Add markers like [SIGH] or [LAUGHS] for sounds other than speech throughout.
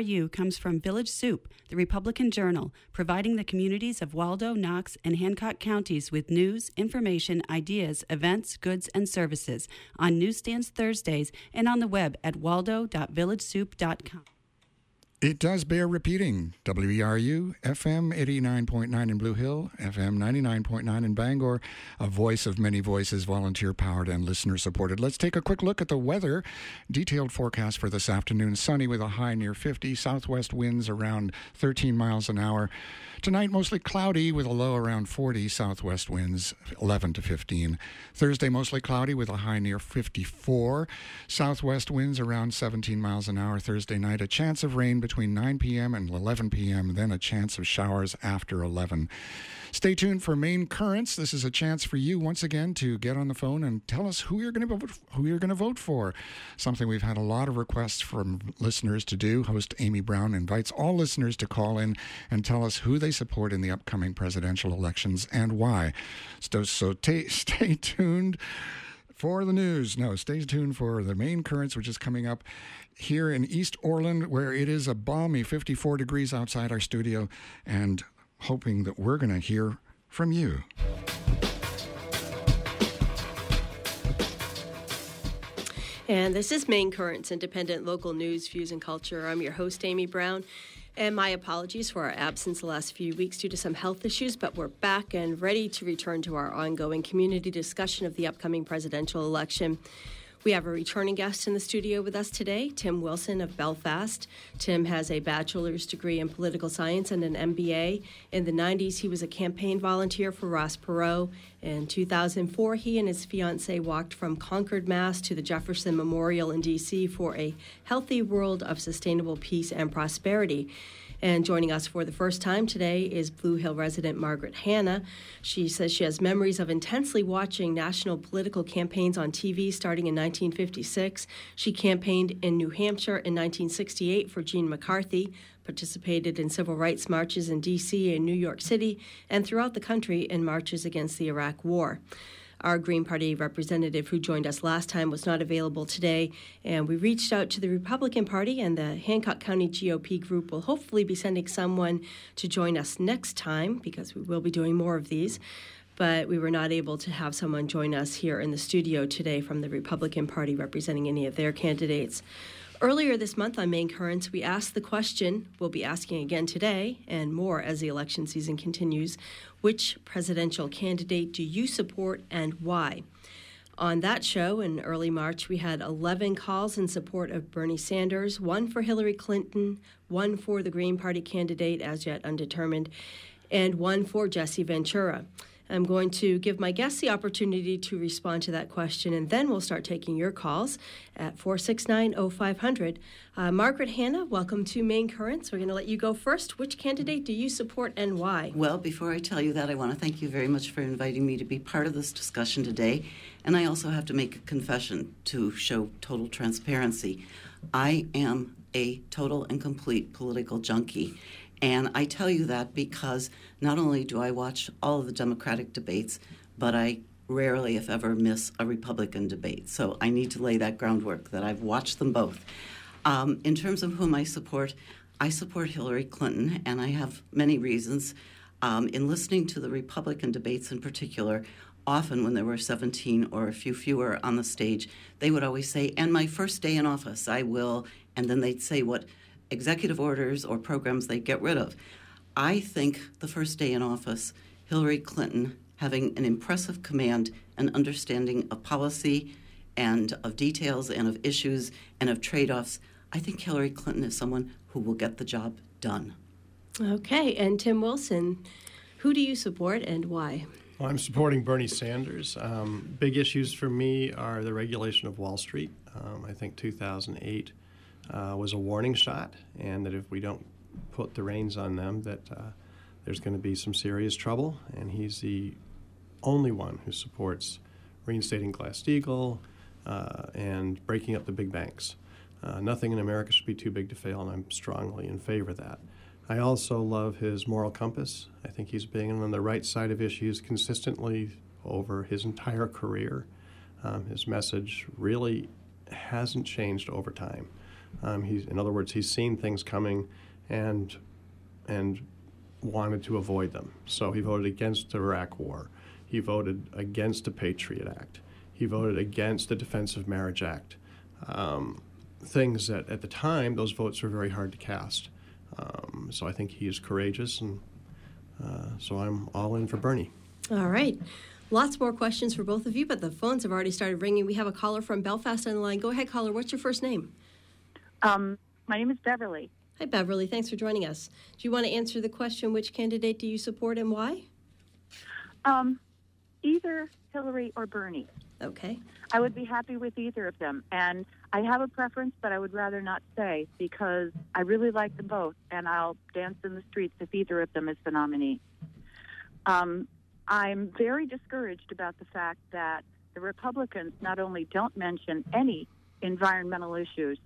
You comes from Village Soup, the Republican Journal, providing the communities of Waldo, Knox, and Hancock counties with news, information, ideas, events, goods, and services on newsstands Thursdays and on the web at waldo.villagesoup.com. It does bear repeating. WERU, FM 89.9 in Blue Hill, FM 99.9 in Bangor, a voice of many voices, volunteer powered and listener supported. Let's take a quick look at the weather. Detailed forecast for this afternoon sunny with a high near 50, southwest winds around 13 miles an hour. Tonight, mostly cloudy with a low around 40, southwest winds 11 to 15. Thursday, mostly cloudy with a high near 54, southwest winds around 17 miles an hour. Thursday night, a chance of rain between 9 p.m. and 11 p.m., then a chance of showers after 11. Stay tuned for main currents. This is a chance for you once again to get on the phone and tell us who you're going to vote who you're going to vote for. Something we've had a lot of requests from listeners to do. Host Amy Brown invites all listeners to call in and tell us who they support in the upcoming presidential elections and why. So, so t- [LAUGHS] stay tuned for the news. No, stay tuned for the main currents, which is coming up here in East Orland, where it is a balmy 54 degrees outside our studio, and hoping that we're going to hear from you. And this is Main Currents, independent local news, views, and culture. I'm your host, Amy Brown. And my apologies for our absence the last few weeks due to some health issues, but we're back and ready to return to our ongoing community discussion of the upcoming presidential election. We have a returning guest in the studio with us today, Tim Wilson of Belfast. Tim has a bachelor's degree in political science and an MBA. In the 90s, he was a campaign volunteer for Ross Perot. In 2004, he and his fiancee walked from Concord, Mass. to the Jefferson Memorial in D.C. for a healthy world of sustainable peace and prosperity. And joining us for the first time today is Blue Hill resident Margaret Hanna. She says she has memories of intensely watching national political campaigns on TV starting in 1956. She campaigned in New Hampshire in 1968 for Gene McCarthy, participated in civil rights marches in D.C. and New York City, and throughout the country in marches against the Iraq War. Our Green Party representative who joined us last time was not available today, and we reached out to the Republican Party, and the Hancock County GOP group will hopefully be sending someone to join us next time because we will be doing more of these. But we were not able to have someone join us here in the studio today from the Republican Party representing any of their candidates. Earlier this month on Main Currents, we asked the question we'll be asking again today and more as the election season continues which presidential candidate do you support and why? On that show in early March, we had 11 calls in support of Bernie Sanders, one for Hillary Clinton, one for the Green Party candidate, as yet undetermined, and one for Jesse Ventura. I'm going to give my guests the opportunity to respond to that question, and then we'll start taking your calls at 469 0500. Uh, Margaret Hanna, welcome to Main Currents. We're going to let you go first. Which candidate do you support and why? Well, before I tell you that, I want to thank you very much for inviting me to be part of this discussion today. And I also have to make a confession to show total transparency. I am a total and complete political junkie. And I tell you that because not only do I watch all of the Democratic debates, but I rarely, if ever, miss a Republican debate. So I need to lay that groundwork that I've watched them both. Um, in terms of whom I support, I support Hillary Clinton, and I have many reasons. Um, in listening to the Republican debates in particular, often when there were 17 or a few fewer on the stage, they would always say, And my first day in office, I will, and then they'd say what executive orders or programs they get rid of. I think the first day in office, Hillary Clinton having an impressive command and understanding of policy and of details and of issues and of trade offs, I think Hillary Clinton is someone who will get the job done. Okay, and Tim Wilson, who do you support and why? Well, I'm supporting Bernie Sanders. Um, big issues for me are the regulation of Wall Street. Um, I think 2008 uh, was a warning shot, and that if we don't put the reins on them, that uh, there's going to be some serious trouble. And he's the only one who supports reinstating Glass-Steagall uh, and breaking up the big banks. Uh, nothing in America should be too big to fail, and I'm strongly in favor of that. I also love his moral compass. I think he's been on the right side of issues consistently over his entire career. Um, his message really hasn't changed over time. Um, he's, in other words, he's seen things coming and and wanted to avoid them. So he voted against the Iraq War. He voted against the Patriot Act. He voted against the Defense of Marriage Act. Um, things that at the time those votes were very hard to cast. Um, so I think he is courageous, and uh, so I'm all in for Bernie. All right. Lots more questions for both of you, but the phones have already started ringing. We have a caller from Belfast on the line. Go ahead, caller. What's your first name? Um, my name is Beverly. Hi, Beverly. Thanks for joining us. Do you want to answer the question which candidate do you support and why? Um, either Hillary or Bernie. Okay. I would be happy with either of them. And I have a preference, but I would rather not say because I really like them both, and I'll dance in the streets if either of them is the nominee. Um, I'm very discouraged about the fact that the Republicans not only don't mention any environmental issues,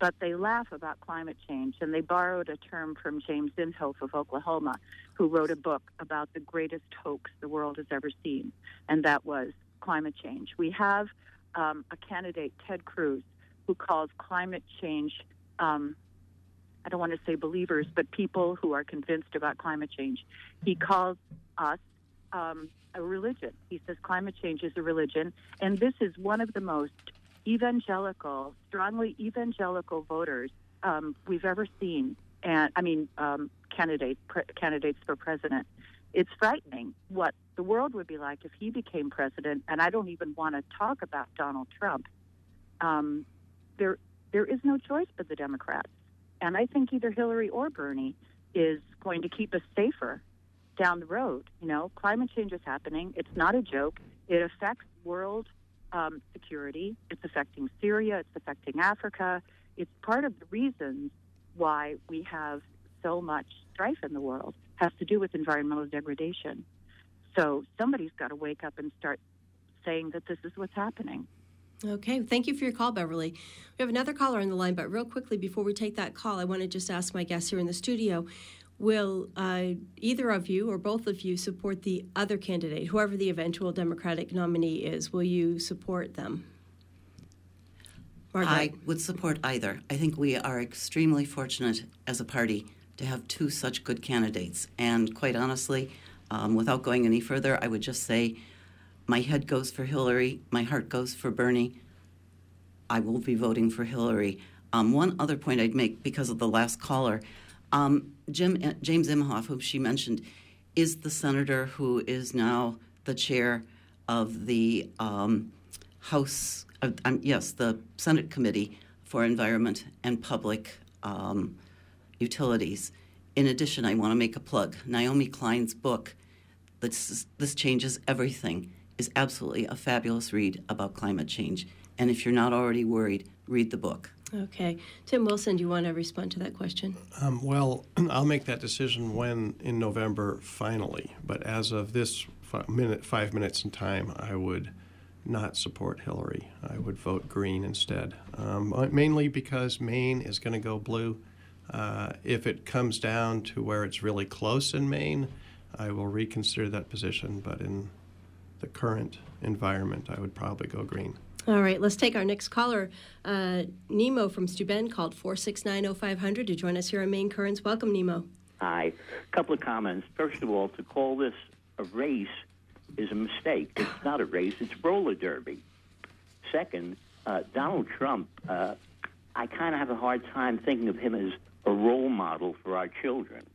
but they laugh about climate change. And they borrowed a term from James Inhofe of Oklahoma, who wrote a book about the greatest hoax the world has ever seen, and that was climate change. We have um, a candidate, Ted Cruz, who calls climate change, um, I don't want to say believers, but people who are convinced about climate change. He calls us um, a religion. He says climate change is a religion, and this is one of the most evangelical, strongly evangelical voters um, we've ever seen. And I mean, um, candidates pre- candidates for president. It's frightening what the world would be like if he became president. And I don't even want to talk about Donald Trump. Um, there, there is no choice but the Democrats, and I think either Hillary or Bernie is going to keep us safer down the road. You know, climate change is happening. It's not a joke. It affects world um, security. It's affecting Syria. It's affecting Africa. It's part of the reasons why we have so much strife in the world has to do with environmental degradation. So somebody's got to wake up and start saying that this is what's happening. Okay, thank you for your call, Beverly. We have another caller on the line, but real quickly before we take that call, I want to just ask my guests here in the studio Will uh, either of you or both of you support the other candidate, whoever the eventual Democratic nominee is? Will you support them? Margaret. I would support either. I think we are extremely fortunate as a party to have two such good candidates. And quite honestly, um, without going any further, I would just say my head goes for Hillary, my heart goes for Bernie. I will be voting for Hillary. Um, one other point I'd make because of the last caller um, Jim, uh, James Inhofe, whom she mentioned, is the senator who is now the chair of the um, House, uh, um, yes, the Senate Committee for Environment and Public um, Utilities. In addition, I want to make a plug. Naomi Klein's book, This, this Changes Everything, is absolutely a fabulous read about climate change. And if you're not already worried, read the book. Okay. Tim Wilson, do you want to respond to that question? Um, well, [CLEARS THROAT] I'll make that decision when in November finally. But as of this five, minute, five minutes in time, I would not support Hillary. I would vote Green instead, um, mainly because Maine is going to go blue. Uh, if it comes down to where it's really close in Maine, I will reconsider that position. But in the current environment, I would probably go Green. All right, let's take our next caller. Uh, Nemo from Steuben called 4690500 to join us here on Main Currents. Welcome, Nemo. Hi. A couple of comments. First of all, to call this a race is a mistake. It's not a race, it's roller derby. Second, uh, Donald Trump, uh, I kind of have a hard time thinking of him as a role model for our children.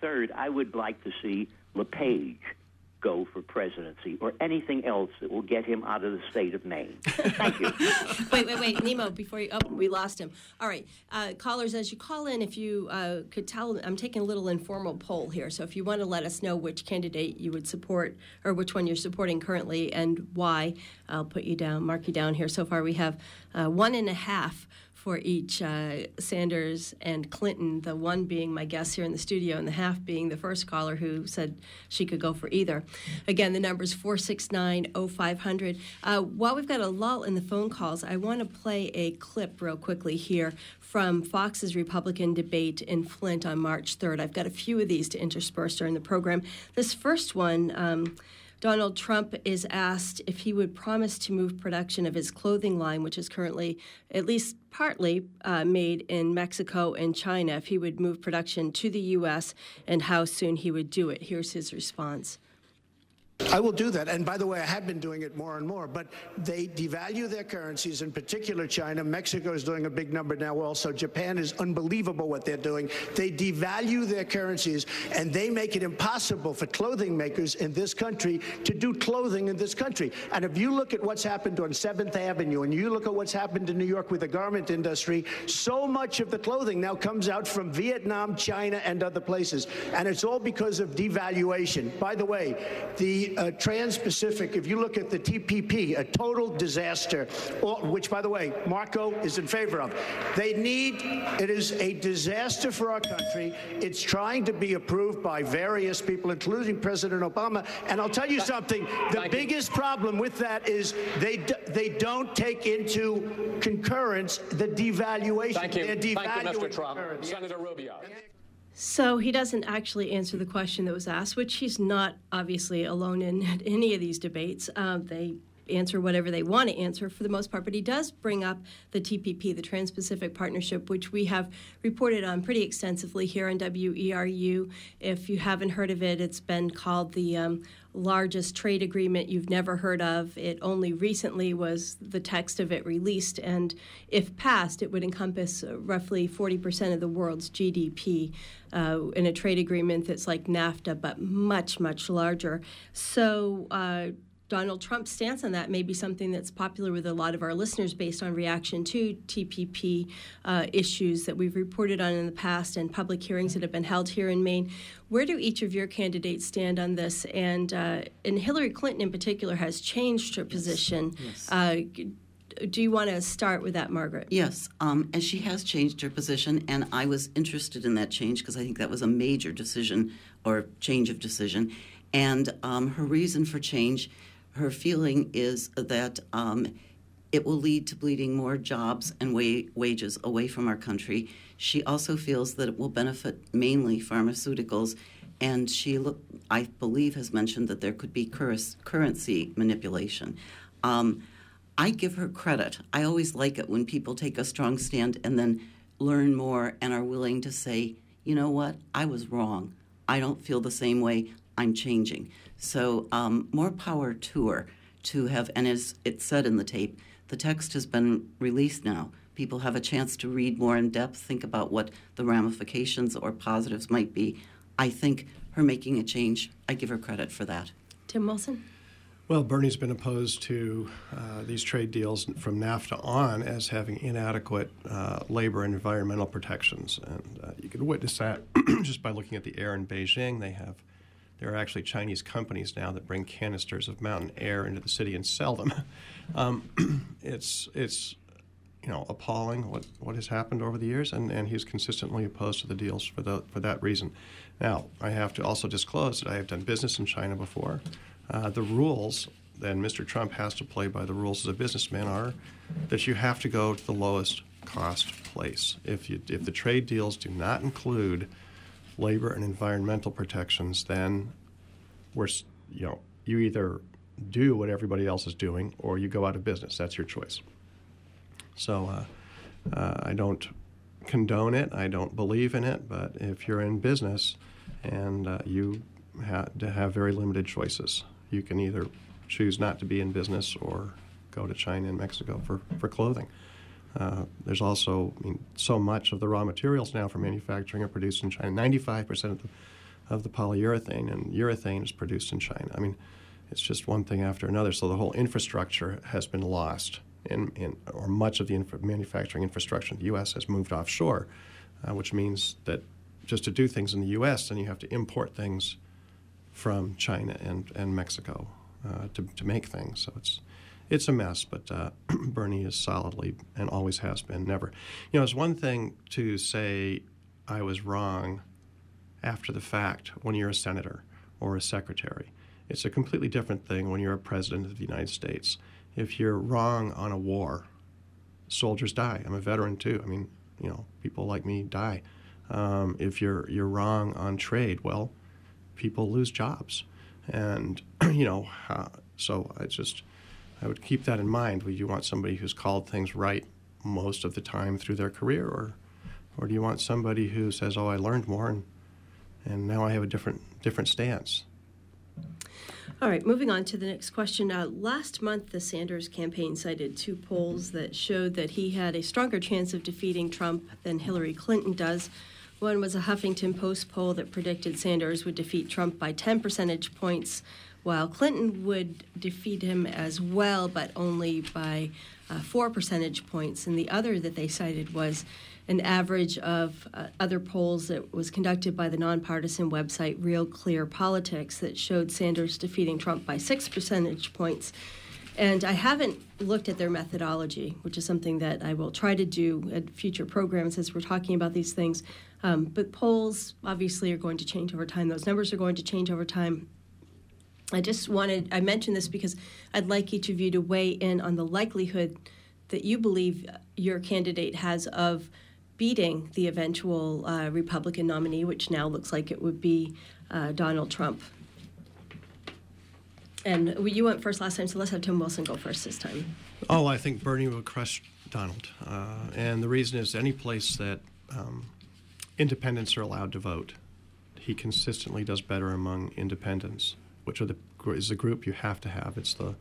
Third, I would like to see LePage go for presidency or anything else that will get him out of the state of Maine. Thank you. [LAUGHS] wait, wait, wait, Nemo. Before you, oh, we lost him. All right, uh, callers, as you call in, if you uh, could tell, I'm taking a little informal poll here. So if you want to let us know which candidate you would support or which one you're supporting currently and why, I'll put you down, mark you down here. So far, we have uh, one and a half for each uh, Sanders and Clinton, the one being my guest here in the studio and the half being the first caller who said she could go for either. Again, the number is 469 0500. Uh, while we've got a lull in the phone calls, I want to play a clip real quickly here from Fox's Republican debate in Flint on March 3rd. I've got a few of these to intersperse during the program. This first one, um, Donald Trump is asked if he would promise to move production of his clothing line, which is currently at least partly uh, made in Mexico and China, if he would move production to the U.S. and how soon he would do it. Here's his response. I will do that. And by the way, I have been doing it more and more. But they devalue their currencies, in particular China. Mexico is doing a big number now also. Japan is unbelievable what they're doing. They devalue their currencies, and they make it impossible for clothing makers in this country to do clothing in this country. And if you look at what's happened on 7th Avenue, and you look at what's happened in New York with the garment industry, so much of the clothing now comes out from Vietnam, China, and other places. And it's all because of devaluation. By the way, the uh, Trans-Pacific, if you look at the TPP, a total disaster, which, by the way, Marco is in favor of. They need, it is a disaster for our country. It's trying to be approved by various people, including President Obama. And I'll tell you something, the Thank biggest you. problem with that is they, they don't take into concurrence the devaluation. Thank you. Thank you, Mr. Trump. Senator Rubio. So he doesn't actually answer the question that was asked, which he's not obviously alone in [LAUGHS] any of these debates. Uh, they answer whatever they want to answer for the most part, but he does bring up the TPP, the Trans Pacific Partnership, which we have reported on pretty extensively here on WERU. If you haven't heard of it, it's been called the um, largest trade agreement you've never heard of. It only recently was the text of it released, and if passed, it would encompass uh, roughly 40% of the world's GDP uh, in a trade agreement that's like NAFTA, but much, much larger. So, uh, Donald Trump's stance on that may be something that's popular with a lot of our listeners based on reaction to TPP uh, issues that we've reported on in the past and public hearings that have been held here in Maine. Where do each of your candidates stand on this? And uh, and Hillary Clinton in particular has changed her position. Yes. Uh, do you want to start with that, Margaret? Yes, um, as she has changed her position, and I was interested in that change because I think that was a major decision or change of decision. And um, her reason for change her feeling is that um, it will lead to bleeding more jobs and wa- wages away from our country. She also feels that it will benefit mainly pharmaceuticals, and she, I believe, has mentioned that there could be cur- currency manipulation. Um, I give her credit. I always like it when people take a strong stand and then learn more and are willing to say, you know what, I was wrong. I don't feel the same way. I'm changing. So um, more power to her to have, and as it said in the tape, the text has been released now. People have a chance to read more in depth, think about what the ramifications or positives might be. I think her making a change, I give her credit for that. Tim Wilson? Well, Bernie's been opposed to uh, these trade deals from NAFTA on as having inadequate uh, labor and environmental protections. And uh, you can witness that [CLEARS THROAT] just by looking at the air in Beijing. They have there are actually Chinese companies now that bring canisters of mountain air into the city and sell them. [CLEARS THROAT] Um, [CLEARS THROAT] it's it's you know appalling what, what has happened over the years, and, and he's consistently opposed to the deals for the for that reason. Now I have to also disclose that I have done business in China before. Uh, the rules that Mr. Trump has to play by the rules as a businessman are that you have to go to the lowest cost place. If you if the trade deals do not include labor and environmental protections, then we're you know you either do what everybody else is doing or you go out of business. That's your choice. So uh, uh, I don't condone it. I don't believe in it. But if you're in business and uh, you ha- have very limited choices, you can either choose not to be in business or go to China and Mexico for, for clothing. Uh, there's also I mean, so much of the raw materials now for manufacturing are produced in China. 95% of the, of the polyurethane and urethane is produced in China. I mean, it's just one thing after another. So the whole infrastructure has been lost, in, in or much of the infra- manufacturing infrastructure in the U.S. has moved offshore, uh, which means that just to do things in the U.S., then you have to import things from China and, and Mexico uh, to, to make things. So it's it's a mess, but uh, [CLEARS THROAT] Bernie is solidly and always has been, never. You know, it's one thing to say I was wrong after the fact when you're a senator or a secretary. It's a completely different thing when you're a president of the United States. If you're wrong on a war, soldiers die. I'm a veteran too. I mean, you know, people like me die. Um, if you're you're wrong on trade, well, people lose jobs. And, [CLEARS THROAT] you know, uh, so I just, I would keep that in mind. Would you want somebody who's called things right most of the time through their career, or, or do you want somebody who says, "Oh, I learned more, and, and now I have a different different stance"? All right, moving on to the next question. Uh, last month, the Sanders campaign cited two polls that showed that he had a stronger chance of defeating Trump than Hillary Clinton does. One was a Huffington Post poll that predicted Sanders would defeat Trump by 10 percentage points, while Clinton would defeat him as well, but only by uh, four percentage points. And the other that they cited was an average of uh, other polls that was conducted by the nonpartisan website Real Clear Politics that showed Sanders defeating Trump by six percentage points. And I haven't looked at their methodology, which is something that I will try to do at future programs as we're talking about these things. Um, but polls obviously are going to change over time. Those numbers are going to change over time. I just wanted, I mentioned this because I'd like each of you to weigh in on the likelihood that you believe your candidate has of beating the eventual uh, Republican nominee, which now looks like it would be uh, Donald Trump. And you went first last time, so let's have Tim Wilson go first this time. Oh, I think Bernie will crush Donald. Uh, and the reason is any place that um, independents are allowed to vote, he consistently does better among independents, which the, is the group you have to have. It's the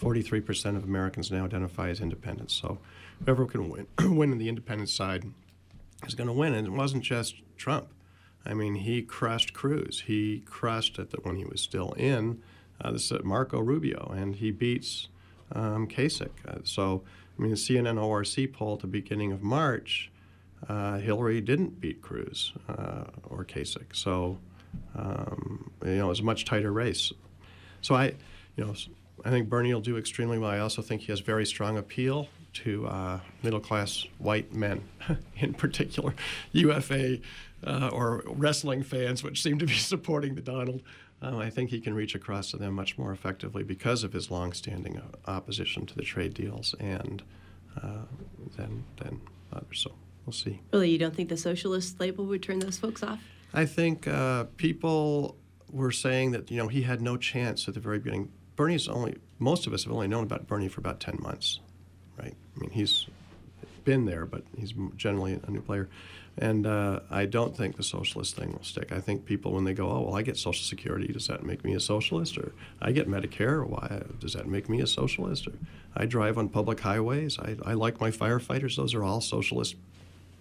43% of Americans now identify as independents. So whoever can win, [CLEARS THROAT] win on the independent side is going to win. And it wasn't just Trump. I mean, he crushed Cruz. He crushed it when he was still in. Uh, this is Marco Rubio, and he beats um, Kasich. Uh, so, I mean, the CNN ORC poll at the beginning of March, uh, Hillary didn't beat Cruz uh, or Kasich. So, um, you know, it was a much tighter race. So I, you know, I think Bernie will do extremely well. I also think he has very strong appeal to uh, middle class white men, [LAUGHS] in particular, UFA uh, or wrestling fans, which seem to be [LAUGHS] supporting the Donald. Uh, I think he can reach across to them much more effectively because of his longstanding uh, opposition to the trade deals and uh, than, than others. So we'll see. Really, you don't think the socialist label would turn those folks off? I think uh, people were saying that you know he had no chance at the very beginning. Bernie's only most of us have only known about Bernie for about ten months right? I mean, he's been there, but he's generally a new player. And uh, I don't think the socialist thing will stick. I think people, when they go, oh, well, I get Social Security, does that make me a socialist? Or I get Medicare, why does that make me a socialist? Or I drive on public highways, I, I like my firefighters. Those are all socialist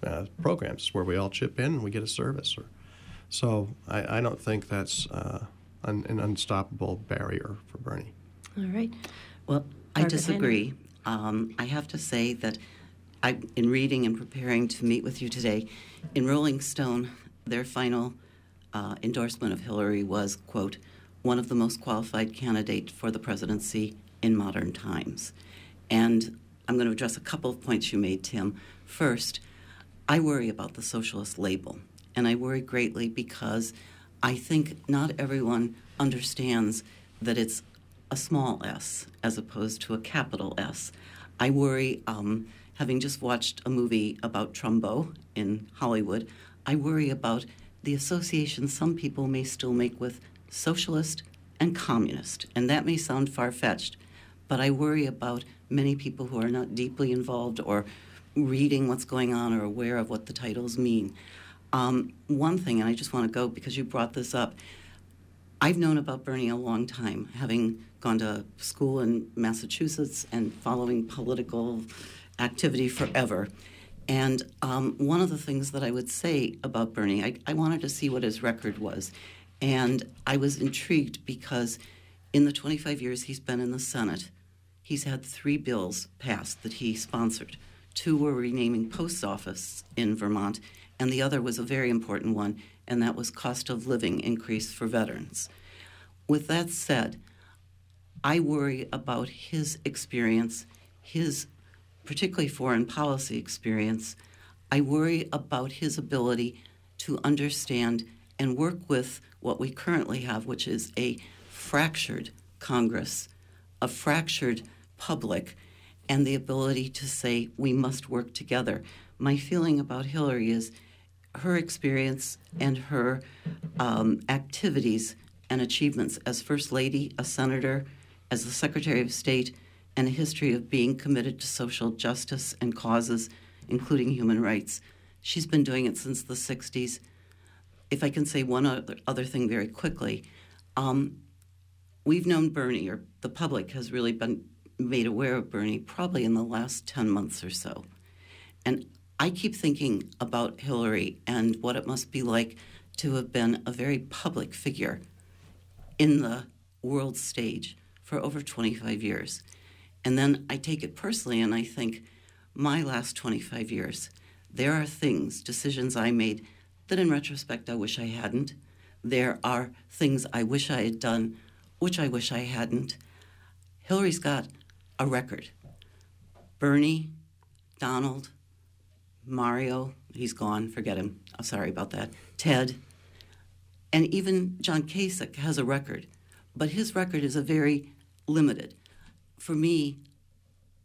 uh, programs where we all chip in and we get a service. Or, so I, I don't think that's uh, an, an, unstoppable barrier for Bernie. All right. Well, I disagree. Um, I have to say that I, in reading and preparing to meet with you today, in Rolling Stone, their final uh, endorsement of Hillary was, quote, one of the most qualified candidates for the presidency in modern times. And I'm going to address a couple of points you made, Tim. First, I worry about the socialist label, and I worry greatly because I think not everyone understands that it's a small s as opposed to a capital S. I worry, um, having just watched a movie about Trumbo in Hollywood, I worry about the association some people may still make with socialist and communist. And that may sound far fetched, but I worry about many people who are not deeply involved or reading what's going on or aware of what the titles mean. Um, one thing, and I just want to go because you brought this up, I've known about Bernie a long time, having gone to school in Massachusetts and following political activity forever. And um, one of the things that I would say about Bernie, I, I wanted to see what his record was. And I was intrigued because in the 25 years he's been in the Senate, he's had three bills passed that he sponsored. Two were renaming post office in Vermont, and the other was a very important one, and that was cost of living increase for veterans. With that said, I worry about his experience, his particularly foreign policy experience. I worry about his ability to understand and work with what we currently have, which is a fractured Congress, a fractured public, and the ability to say we must work together. My feeling about Hillary is her experience and her um, activities and achievements as First Lady, a senator, as the Secretary of State, and a history of being committed to social justice and causes, including human rights. She's been doing it since the 60s. If I can say one other, thing very quickly, um, we've known Bernie, or the public has really been made aware of Bernie probably in the last 10 months or so. And I keep thinking about Hillary and what it must be like to have been a very public figure in the world stage for over 25 years. And then I take it personally and I think, my last 25 years, there are things, decisions I made that in retrospect I wish I hadn't. There are things I wish I had done, which I wish I hadn't. Hillary's got a record. Bernie, Donald, Mario, he's gone, forget him. I'm sorry about that. Ted, and even John Kasich has a record, but his record is a very limited. For me,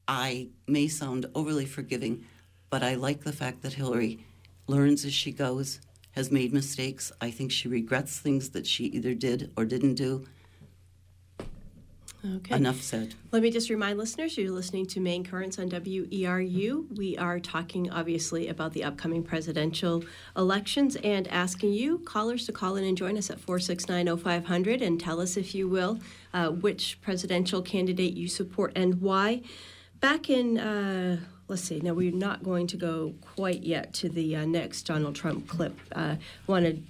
I may sound overly forgiving, but I like the fact that Hillary learns as she goes, has made mistakes. I think she regrets things that she either did or didn't do. Okay. Enough said. Let me just remind listeners you're listening to Main Currents on WERU. We are talking, obviously, about the upcoming presidential elections and asking you, callers, to call in and join us at 469 0500 and tell us, if you will, uh, which presidential candidate you support and why. Back in, uh, let's see, now we're not going to go quite yet to the uh, next Donald Trump clip. Uh, wanted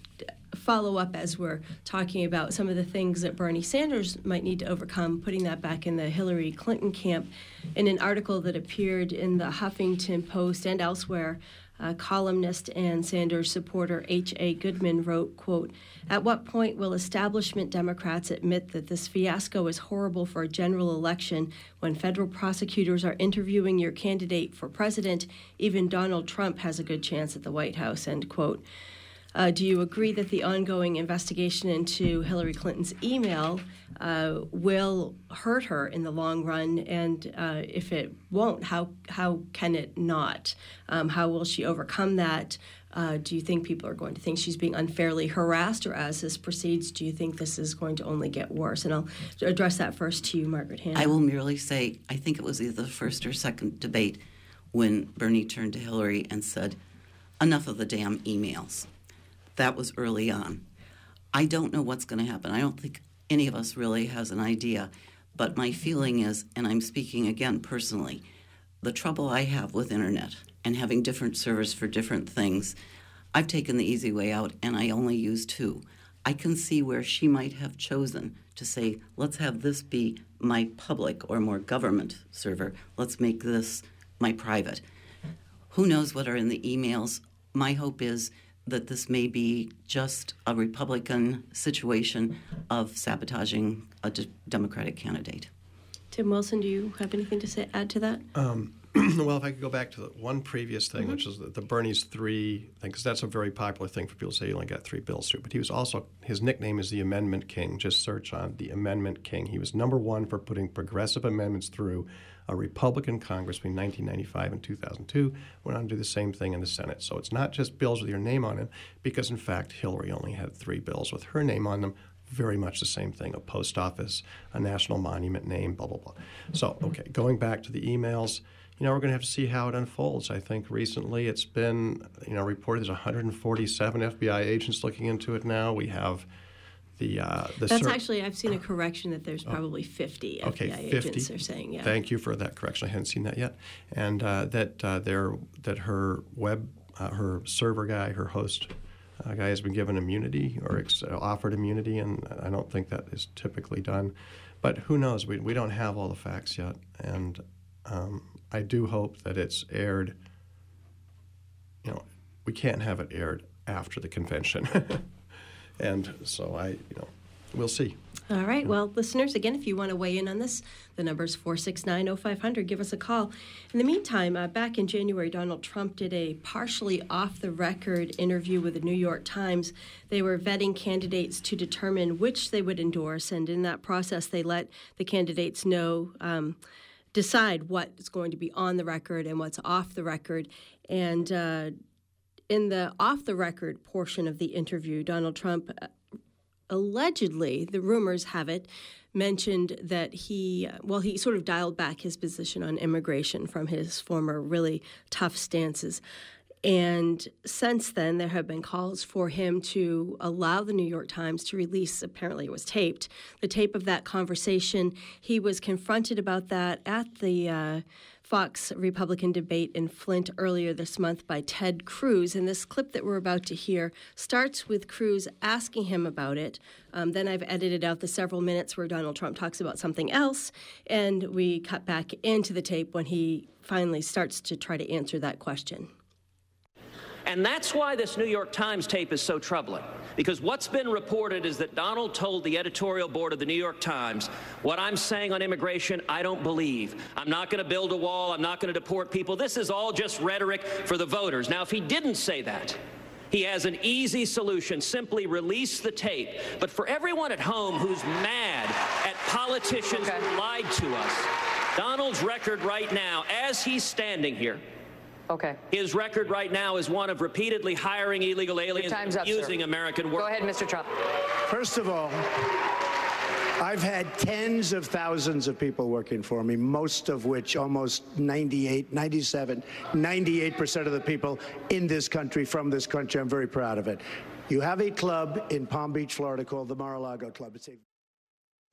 follow up as we're talking about some of the things that Bernie Sanders might need to overcome, putting that back in the Hillary Clinton camp. In an article that appeared in the Huffington Post and elsewhere, uh, columnist and Sanders supporter H.A. Goodman wrote, quote, At what point will establishment Democrats admit that this fiasco is horrible for a general election when federal prosecutors are interviewing your candidate for president? Even Donald Trump has a good chance at the White House, end quote. Uh, do you agree that the ongoing investigation into Hillary Clinton's email uh, will hurt her in the long run? And uh, if it won't, how how can it not? Um, how will she overcome that? Uh, do you think people are going to think she's being unfairly harassed, or as this proceeds, do you think this is going to only get worse? And I'll address that first to you, Margaret. I will merely say I think it was either the first or second debate when Bernie turned to Hillary and said, "Enough of the damn emails." That was early on. I don't know what's going to happen. I don't think any of us really has an idea. But my feeling is, and I'm speaking again personally, the trouble I have with internet and having different servers for different things, I've taken the easy way out and I only use two. I can see where she might have chosen to say, let's have this be my public or more government server. Let's make this my private. Who knows what are in the emails? My hope is that this may be just a Republican situation of sabotaging a d- Democratic candidate. Tim Wilson, do you have anything to say, add to that? Um, [CLEARS THROAT] well, if I could go back to the one previous thing, mm-hmm. which is the, the, Bernie's three thing, because that's a very popular thing for people to say he only got three bills through. But he was also, his nickname is the Amendment King. Just search on the Amendment King. He was number one for putting progressive amendments through a Republican Congress between 1995 and 2002 went on to do the same thing in the Senate. So it's not just bills with your name on them, because in fact, Hillary only had three bills with her name on them. Very much the same thing a post office, a national monument name, blah, blah, blah. So, okay, going back to the emails you know, we're going to have to see how it unfolds. I think recently it's been, you know, reported there's 147 FBI agents looking into it now. We have the uh, the that's actually I've seen a correction that there's oh. probably 50 okay, FBI 50. agents are saying yeah. Thank you for that correction. I hadn't seen that yet, and uh, that uh, there that her web uh, her server guy her host uh, guy has been given immunity or ex- offered immunity, and I don't think that is typically done. But who knows? We we don't have all the facts yet, and um, I do hope that it's aired. You know, we can't have it aired after the convention. [LAUGHS] And so I, you know, we'll see. All right. Well, listeners, again, if you want to weigh in on this, the number is 469 0500. Give us a call. In the meantime, uh, back in January, Donald Trump did a partially off the record interview with the New York Times. They were vetting candidates to determine which they would endorse. And in that process, they let the candidates know. Um, decide what's going to be on the record and what's off the record. And uh, in the off the record portion of the interview, Donald Trump uh, allegedly, the rumors have it, mentioned that he, well, he sort of dialed back his position on immigration from his former really tough stances. And since then, there have been calls for him to allow the New York Times to release, apparently it was taped, the tape of that conversation. He was confronted about that at the uh, Fox Republican debate in Flint earlier this month by Ted Cruz. And this clip that we're about to hear starts with Cruz asking him about it. Um, then I've edited out the several minutes where Donald Trump talks about something else. And we cut back into the tape when he finally starts to try to answer that question. And that's why this New York Times tape is so troubling. Because what's been reported is that Donald told the editorial board of the New York Times, what I'm saying on immigration, I don't believe. I'm not going to build a wall. I'm not going to deport people. This is all just rhetoric for the voters. Now, if he didn't say that, he has an easy solution. Simply release the tape. But for everyone at home who's mad at politicians okay. who lied to us, Donald's record right now, as he's standing here, Okay. His record right now is one of repeatedly hiring illegal aliens and using American workers. Go ahead, Mr. Trump. First of all, I've had tens of thousands of people working for me, most of which, almost 98, 97, 98% of the people in this country, from this country, I'm very proud of it. You have a club in Palm Beach, Florida called the Mar-a-Lago Club. It's a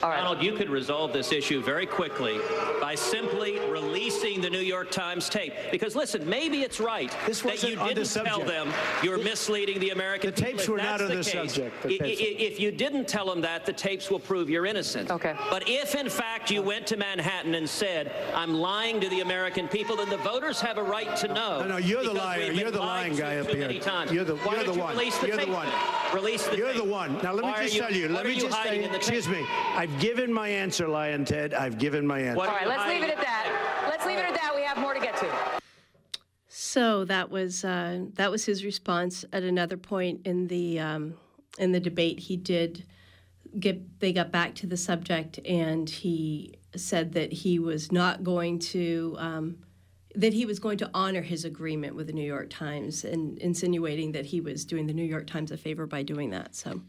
Right. Donald, you could resolve this issue very quickly by simply releasing the New York Times tape. Because listen, maybe it's right that you didn't the tell them you're misleading the American people. the tapes people. were not on the, the subject. if you didn't tell them that, the tapes will prove you're innocent. Okay. But if in fact you went to Manhattan and said, "I'm lying to the American people," then the voters have a right to know. No, no, you're the liar. You're the lying guy up here. You're the, Why you're the you one. Release the you're tape the one. Release the You're tape. the one. Now let Why me just you, tell you. Let me just tell you. Excuse me. I've given my answer, Lyin' Ted. I've given my answer. All right, let's leave it at that. Let's leave it at that. We have more to get to. So that was uh, that was his response. At another point in the um, in the debate, he did get they got back to the subject, and he said that he was not going to. Um, that he was going to honor his agreement with the New York Times and insinuating that he was doing the New York Times a favor by doing that. So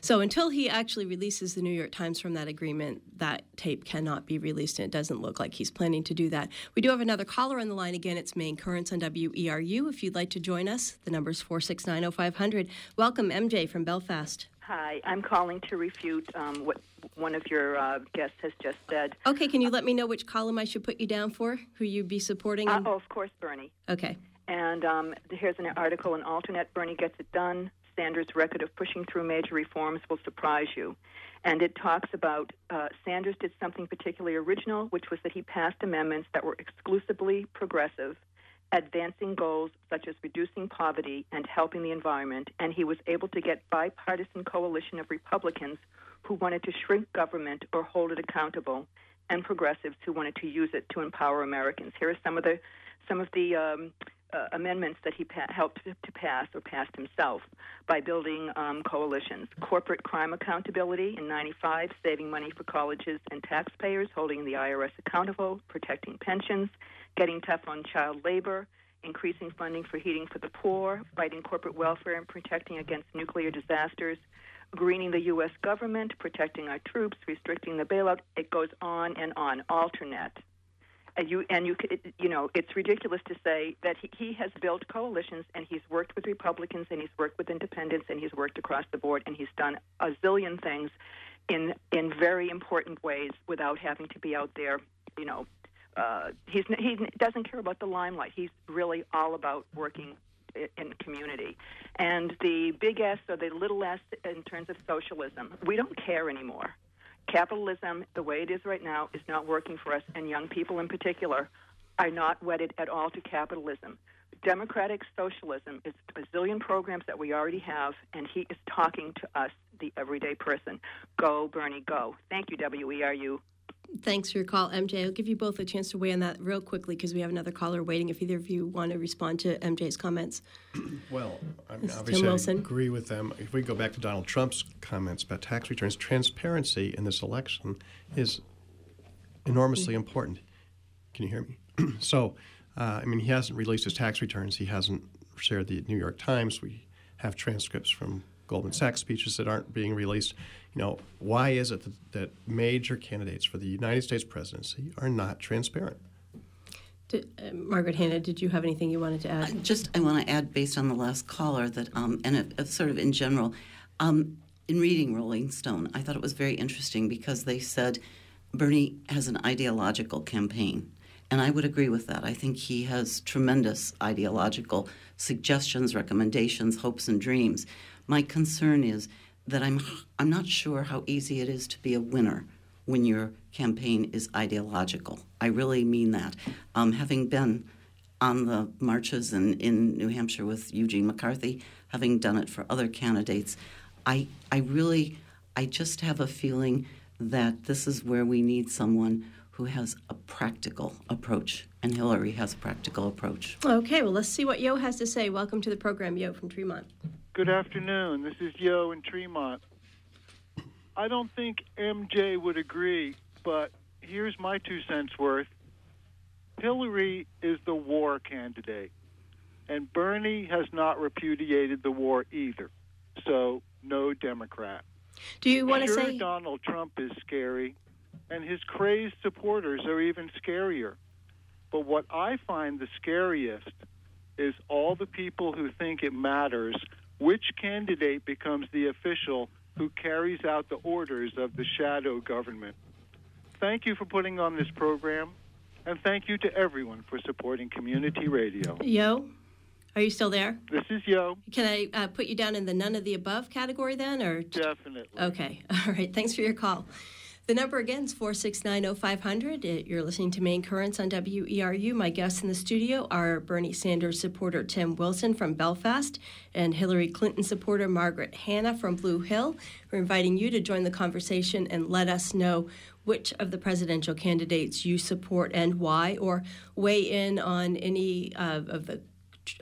so until he actually releases the New York Times from that agreement, that tape cannot be released and it doesn't look like he's planning to do that. We do have another caller on the line again. It's Main Currents on WERU. If you'd like to join us, the number is 4690500. Welcome MJ from Belfast. Hi, I'm calling to refute um, what one of your uh, guests has just said. Okay, can you let me know which column I should put you down for? Who you'd be supporting? Uh, oh, of course, Bernie. Okay. And um, here's an article in AlterNet Bernie Gets It Done. Sanders' record of pushing through major reforms will surprise you. And it talks about uh, Sanders did something particularly original, which was that he passed amendments that were exclusively progressive advancing goals such as reducing poverty and helping the environment, and he was able to get bipartisan coalition of Republicans who wanted to shrink government or hold it accountable, and progressives who wanted to use it to empower Americans. Here are some of the some of the um, uh, amendments that he pa- helped to pass or passed himself by building um, coalitions. Corporate crime accountability in 95, saving money for colleges and taxpayers, holding the IRS accountable, protecting pensions, getting tough on child labor, increasing funding for heating for the poor, fighting corporate welfare and protecting against nuclear disasters, greening the U.S. government, protecting our troops, restricting the bailout. It goes on and on. AlterNet. And you and you you know it's ridiculous to say that he, he has built coalitions and he's worked with Republicans and he's worked with Independents and he's worked across the board and he's done a zillion things in in very important ways without having to be out there you know uh, he's he doesn't care about the limelight. He's really all about working in community. And the big S or the little s in terms of socialism, we don't care anymore. Capitalism, the way it is right now, is not working for us, and young people in particular are not wedded at all to capitalism. Democratic socialism is a zillion programs that we already have, and he is talking to us, the everyday person. Go, Bernie, go. Thank you, WERU. Thanks for your call, MJ. I'll give you both a chance to weigh on that real quickly because we have another caller waiting. If either of you want to respond to MJ's comments. [CLEARS THROAT] Well, I mean, obviously, I agree with them. If we go back to Donald Trump's comments about tax returns, transparency in this election is enormously mm-hmm. important. Can you hear me? [CLEARS THROAT] so, uh, I mean, he hasn't released his tax returns. He hasn't shared the New York Times. We have transcripts from Goldman Sachs speeches that aren't being released. You know, why is it that, that major candidates for the United States presidency are not transparent? Did, uh, Margaret Hanna, did you have anything you wanted to add? Uh, just, I want to add, based on the last caller, that, um, and it, it sort of in general, um, in reading Rolling Stone, I thought it was very interesting because they said Bernie has an ideological campaign. And I would agree with that. I think he has tremendous ideological suggestions, recommendations, hopes, and dreams. My concern is that I'm, I'm not sure how easy it is to be a winner when your campaign is ideological. I really mean that. Um, having been on the marches in, in New Hampshire with Eugene McCarthy, having done it for other candidates, I, I really, I just have a feeling that this is where we need someone who has a practical approach, and Hillary has a practical approach. Okay, well, let's see what Yo has to say. Welcome to the program, Yo from Tremont. Good afternoon. This is Yo in Tremont. I don't think MJ would agree, but here's my two cents worth. Hillary is the war candidate, and Bernie has not repudiated the war either. So, no Democrat. Do you want to sure, say Donald Trump is scary, and his crazed supporters are even scarier. But what I find the scariest is all the people who think it matters which candidate becomes the official who carries out the orders of the shadow government. Thank you for putting on this program, and thank you to everyone for supporting community radio. Yo? Are you still there? This is Yo. Can I uh, put you down in the none of the above category then, or definitely? Okay, [LAUGHS] all right. Thanks for your call. The number again is 4690500. You're listening to Main Currents on WERU. My guests in the studio are Bernie Sanders supporter Tim Wilson from Belfast and Hillary Clinton supporter Margaret Hanna from Blue Hill. We're inviting you to join the conversation and let us know which of the presidential candidates you support and why, or weigh in on any uh, of the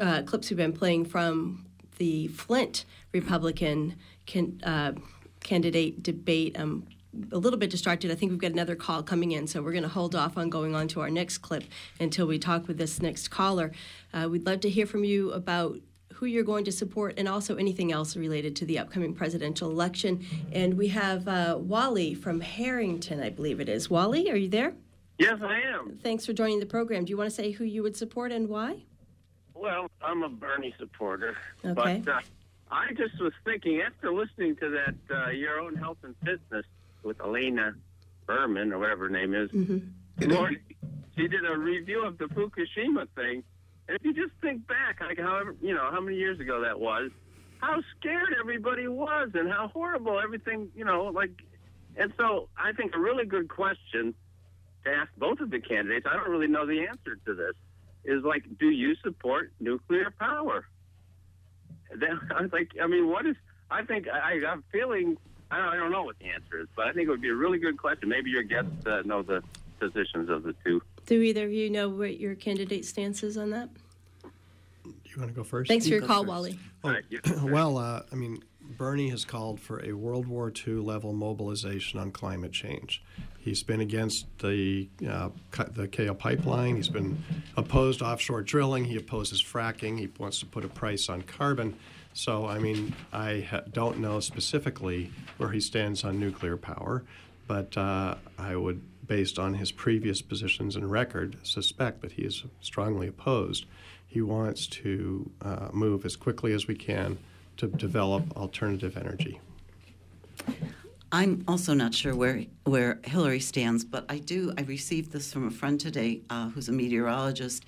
uh, clips we've been playing from the Flint Republican can, uh, candidate debate. I'm a little bit distracted. I think we've got another call coming in, so we're going to hold off on going on to our next clip until we talk with this next caller. Uh, we'd love to hear from you about who you're going to support and also anything else related to the upcoming presidential election. And we have uh, Wally from Harrington, I believe it is. Wally, are you there? Yes, I am. Thanks for joining the program. Do you want to say who you would support and why? Well, I'm a Bernie supporter. Okay. But uh, I just was thinking, after listening to that uh, Your Own Health and Fitness with Elena Berman, or whatever her name is, mm-hmm. Lord, she did a review of the Fukushima thing. And if you just think back, like however, you know, how many years ago that was, how scared everybody was and how horrible everything, you know, like, and so I think a really good question to ask both of the candidates, I don't really know the answer to this, is like, do you support nuclear power? [LAUGHS] Then I was like, I mean, what is? I think I, I'm feeling. I don't, I don't know what the answer is, but I think it would be a really good question. Maybe your guests uh, know the positions of the two. Do either of you know what your candidate stance is on that? Do you want to go first? Thanks for your call, first. Wally. Oh, [CLEARS THROAT] well, uh, I mean, Bernie has called for a World War II level mobilization on climate change. He's been against the uh, the KO pipeline. He's been opposed offshore drilling. He opposes fracking. He wants to put a price on carbon. So, I mean, I ha- don't know specifically where he stands on nuclear power, but uh, I would, based on his previous positions and record, suspect that he is strongly opposed. He wants to uh, move as quickly as we can to develop alternative energy. I'm also not sure where where Hillary stands, but I do. I received this from a friend today uh, who's a meteorologist,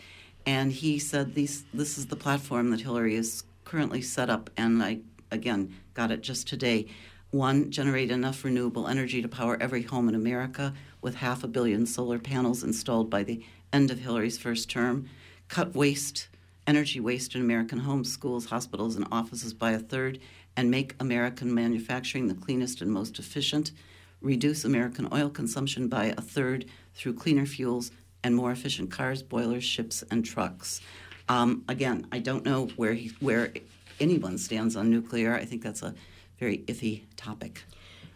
and he said these this is the platform that Hillary is currently set up, and I again got it just today. One, generate enough renewable energy to power every home in America with half a billion solar panels installed by the end of Hillary's first term. Cut waste, energy waste in American homes, schools, hospitals, and offices by a third, and make American manufacturing the cleanest and most efficient. Reduce American oil consumption by a third through cleaner fuels and more efficient cars, boilers, ships, and trucks. Um, again, I don't know where he, where anyone stands on nuclear. I think that's a very iffy topic.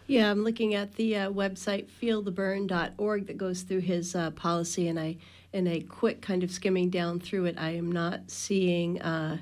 Yeah, I'm looking at the uh, website feelthebern.org that goes through his uh, policy, and I, in a quick kind of skimming down through it, I am not seeing uh,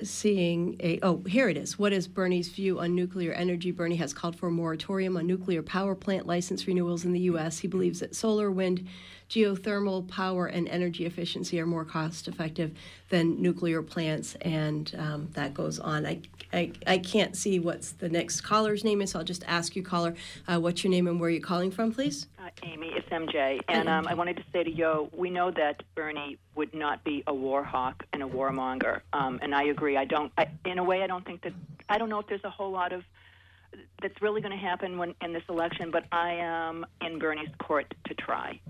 seeing a. Oh, here it is. What is Bernie's view on nuclear energy? Bernie has called for a moratorium on nuclear power plant license renewals in the U.S. He believes that solar, wind, geothermal power, and energy efficiency are more cost effective than nuclear plants, and um, that goes on. I, I, I can't see what's the next caller's name is, so I'll just ask you, caller, uh, what's your name and where are you're calling from, please? Uh, Amy, it's MJ. And um, I wanted to say to Yo, we know that Bernie would not be a war hawk and a warmonger. Um, and I agree. I don't, I, in a way, I don't think that, I don't know if there's a whole lot of that's really going to happen when in this election, but I am in Bernie's court to try.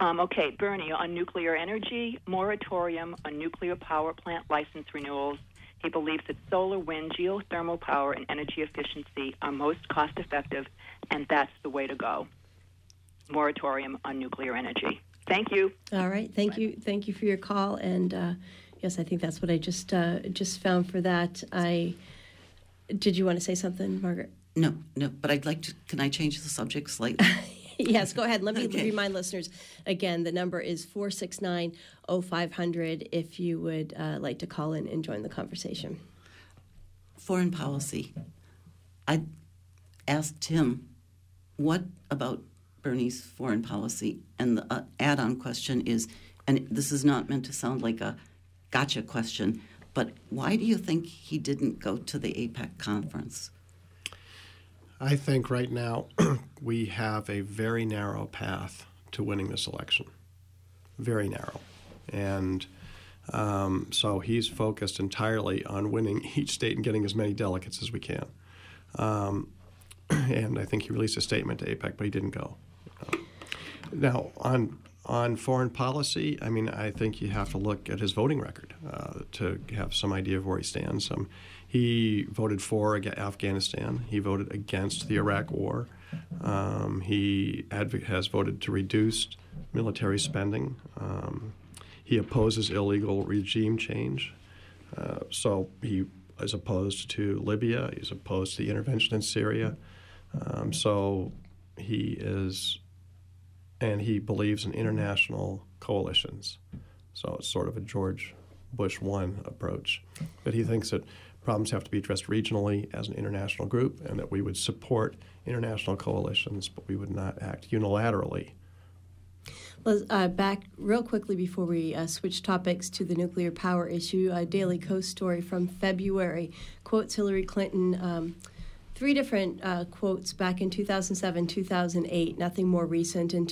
Um, okay, Bernie, on nuclear energy, moratorium on nuclear power plant license renewals. He believes that solar, wind, geothermal power, and energy efficiency are most cost effective, and that's the way to go. Moratorium on nuclear energy. Thank you. All right, thank you, thank you for your call, and uh, yes, I think that's what I just uh, just found for that. I did you want to say something, Margaret? No, no, but I'd like to. Can I change the subject slightly? [LAUGHS] yes, go ahead. Let me okay. remind listeners again the number is 469 0500 if you would uh, like to call in and join the conversation. Foreign policy. I asked him, what about Bernie's foreign policy? And the uh, add on question is, and this is not meant to sound like a gotcha question, but why do you think he didn't go to the AIPAC conference? I think right now [CLEARS THROAT] we have a very narrow path to winning this election. Very narrow. And um, so he's focused entirely on winning [LAUGHS] each state and getting as many delegates as we can. Um, [CLEARS THROAT] and I think he released a statement to AIPAC, but he didn't go. now, on on foreign policy, I mean, I think you have to look at his voting record uh, to have some idea of where he stands. Um, he voted for Afghanistan. He voted against the Iraq War. Um, he adv- has voted to reduce military spending. Um, he opposes illegal regime change. Uh, so he is opposed to Libya. He's opposed to the intervention in Syria. Um, so he is, and he believes in international coalitions. So it's sort of a George Bush one approach. But he thinks that problems have to be addressed regionally as an international group, and that we would support international coalitions, but we would not act unilaterally. Well, uh, back real quickly before we uh, switch topics to the nuclear power issue, a Daily Kos story from February quotes Hillary Clinton. Um, three different uh, quotes back in 2007, 2008, nothing more recent. In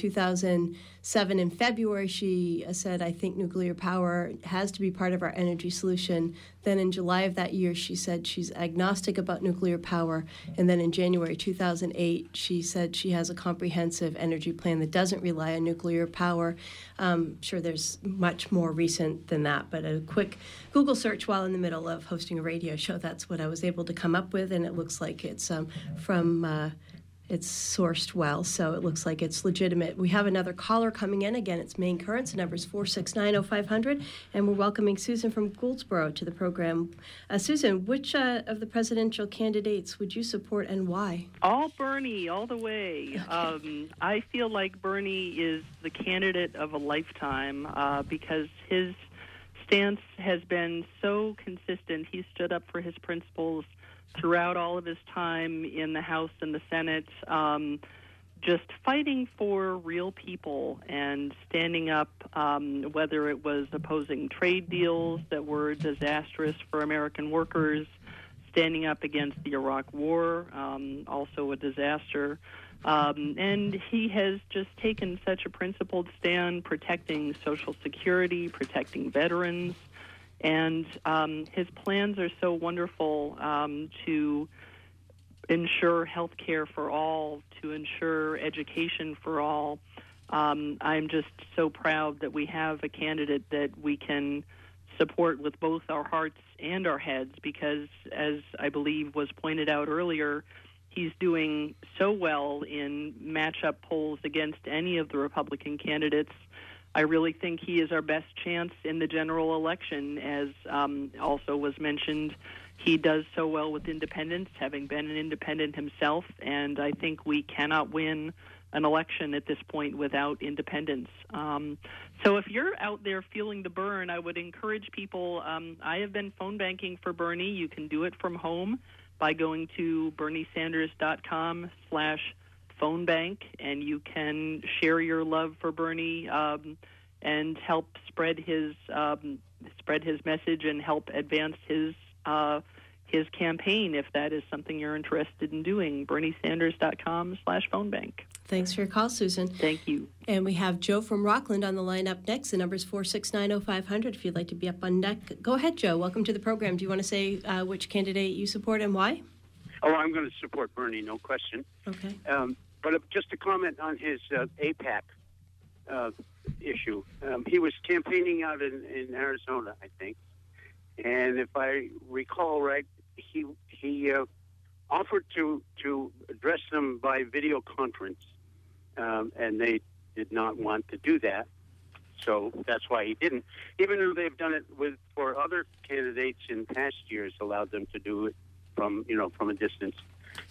2007, in February, she uh, said, I think nuclear power has to be part of our energy solution. Then in July of that year, she said she's agnostic about nuclear power. And then in January 2008, she said she has a comprehensive energy plan that doesn't rely on nuclear power. Um, sure, there's much more recent than that, but a quick Google search while in the middle of hosting a radio show, that's what I was able to come up with. And it looks like it's um, from. Uh, it's sourced well, so it looks like it's legitimate. We have another caller coming in. Again, it's Main Currents. The number is 4690500, and we're welcoming Susan from Gouldsboro to the program. Uh, Susan, which uh, of the presidential candidates would you support and why? All Bernie, all the way. Okay. Um, I feel like Bernie is the candidate of a lifetime uh, because his stance has been so consistent. He stood up for his principles throughout all of his time in the House and the Senate, um, just fighting for real people and standing up, um, whether it was opposing trade deals that were disastrous for American workers, standing up against the Iraq War, um, also a disaster. Um, and he has just taken such a principled stand protecting Social Security, protecting veterans, and um, his plans are so wonderful um, to ensure health care for all, to ensure education for all. Um, I'm just so proud that we have a candidate that we can support with both our hearts and our heads because, as I believe was pointed out earlier, he's doing so well in matchup polls against any of the Republican candidates I really think he is our best chance in the general election. As um, also was mentioned, he does so well with independents, having been an independent himself, and I think we cannot win an election at this point without independents. Um, so if you're out there feeling the burn, I would encourage people. Um, I have been phone banking for Bernie. You can do it from home by going to berniesanders.com slash phone bank, and you can share your love for Bernie um, and help spread his um, spread his message and help advance his uh, his campaign if that is something you're interested in doing. BernieSanders.com slash phone bank. Thanks for your call, Susan. Thank you. And we have Joe from Rockland on the line up next. The number is 4690500 if you'd like to be up on deck. Go ahead, Joe. Welcome to the program. Do you want to say uh, which candidate you support and why? Oh, I'm going to support Bernie, no question. Okay. Um, but uh, just to comment on his uh, AIPAC uh, issue, um, he was campaigning out in, in Arizona, I think. And if I recall right, he he uh, offered to to address them by video conference, um, and they did not want to do that. So that's why he didn't. Even though they've done it with for other candidates in past years, allowed them to do it from you know from a distance,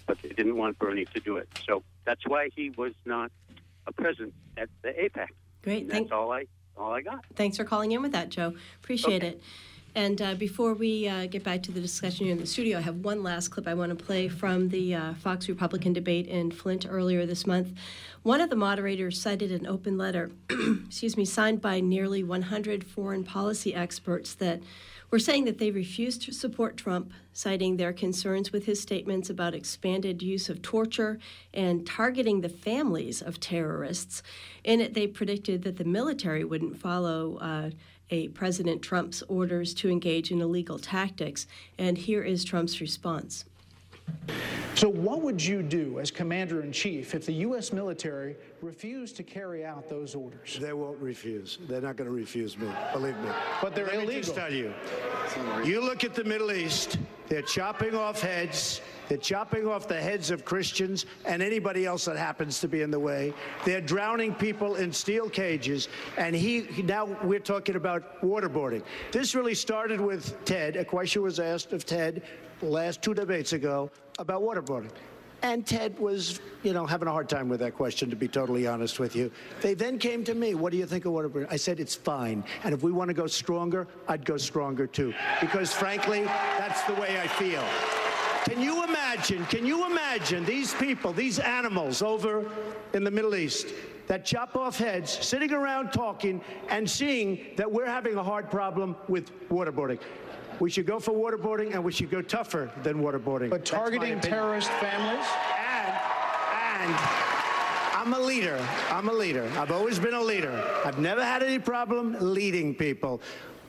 but they didn't want Bernie to do it. So that's why he was not a present at the AIPAC. Great. And that's all I all I got. Thanks for calling in with that, Joe. Appreciate Okay. it. And uh, before we uh, get back to the discussion here in the studio, I have one last clip I want to play from the uh, Fox Republican debate in Flint earlier this month. One of the moderators cited an open letter, [CLEARS THROAT] excuse me, signed by nearly 100 foreign policy experts that were saying that they refused to support Trump, citing their concerns with his statements about expanded use of torture and targeting the families of terrorists. In it, they predicted that the military wouldn't follow. Uh, a President Trump's orders to engage in illegal tactics. And here is Trump's response. So, what would you do as commander in chief if the U.S. military refused to carry out those orders? They won't refuse. They're not going to refuse me. Believe me. But they're Let me illegal. just tell you. You look at the Middle East. They're chopping off heads. They're chopping off the heads of Christians and anybody else that happens to be in the way. They're drowning people in steel cages. And he, he- now we're talking about waterboarding. This really started with Ted. A question was asked of Ted last two debates ago about waterboarding. And Ted was, you know, having a hard time with that question, to be totally honest with you. They then came to me, what do you think of waterboarding? I said, it's fine. And if we want to go stronger, I'd go stronger too. Because frankly, that's the way I feel. Can you imagine, can you imagine these people, these animals over in the Middle East that chop off heads, sitting around talking and seeing that we're having a hard problem with waterboarding? We should go for waterboarding and we should go tougher than waterboarding. But targeting terrorist families? And I'm a leader. I'm a leader. I've always been a leader. I've never had any problem leading people.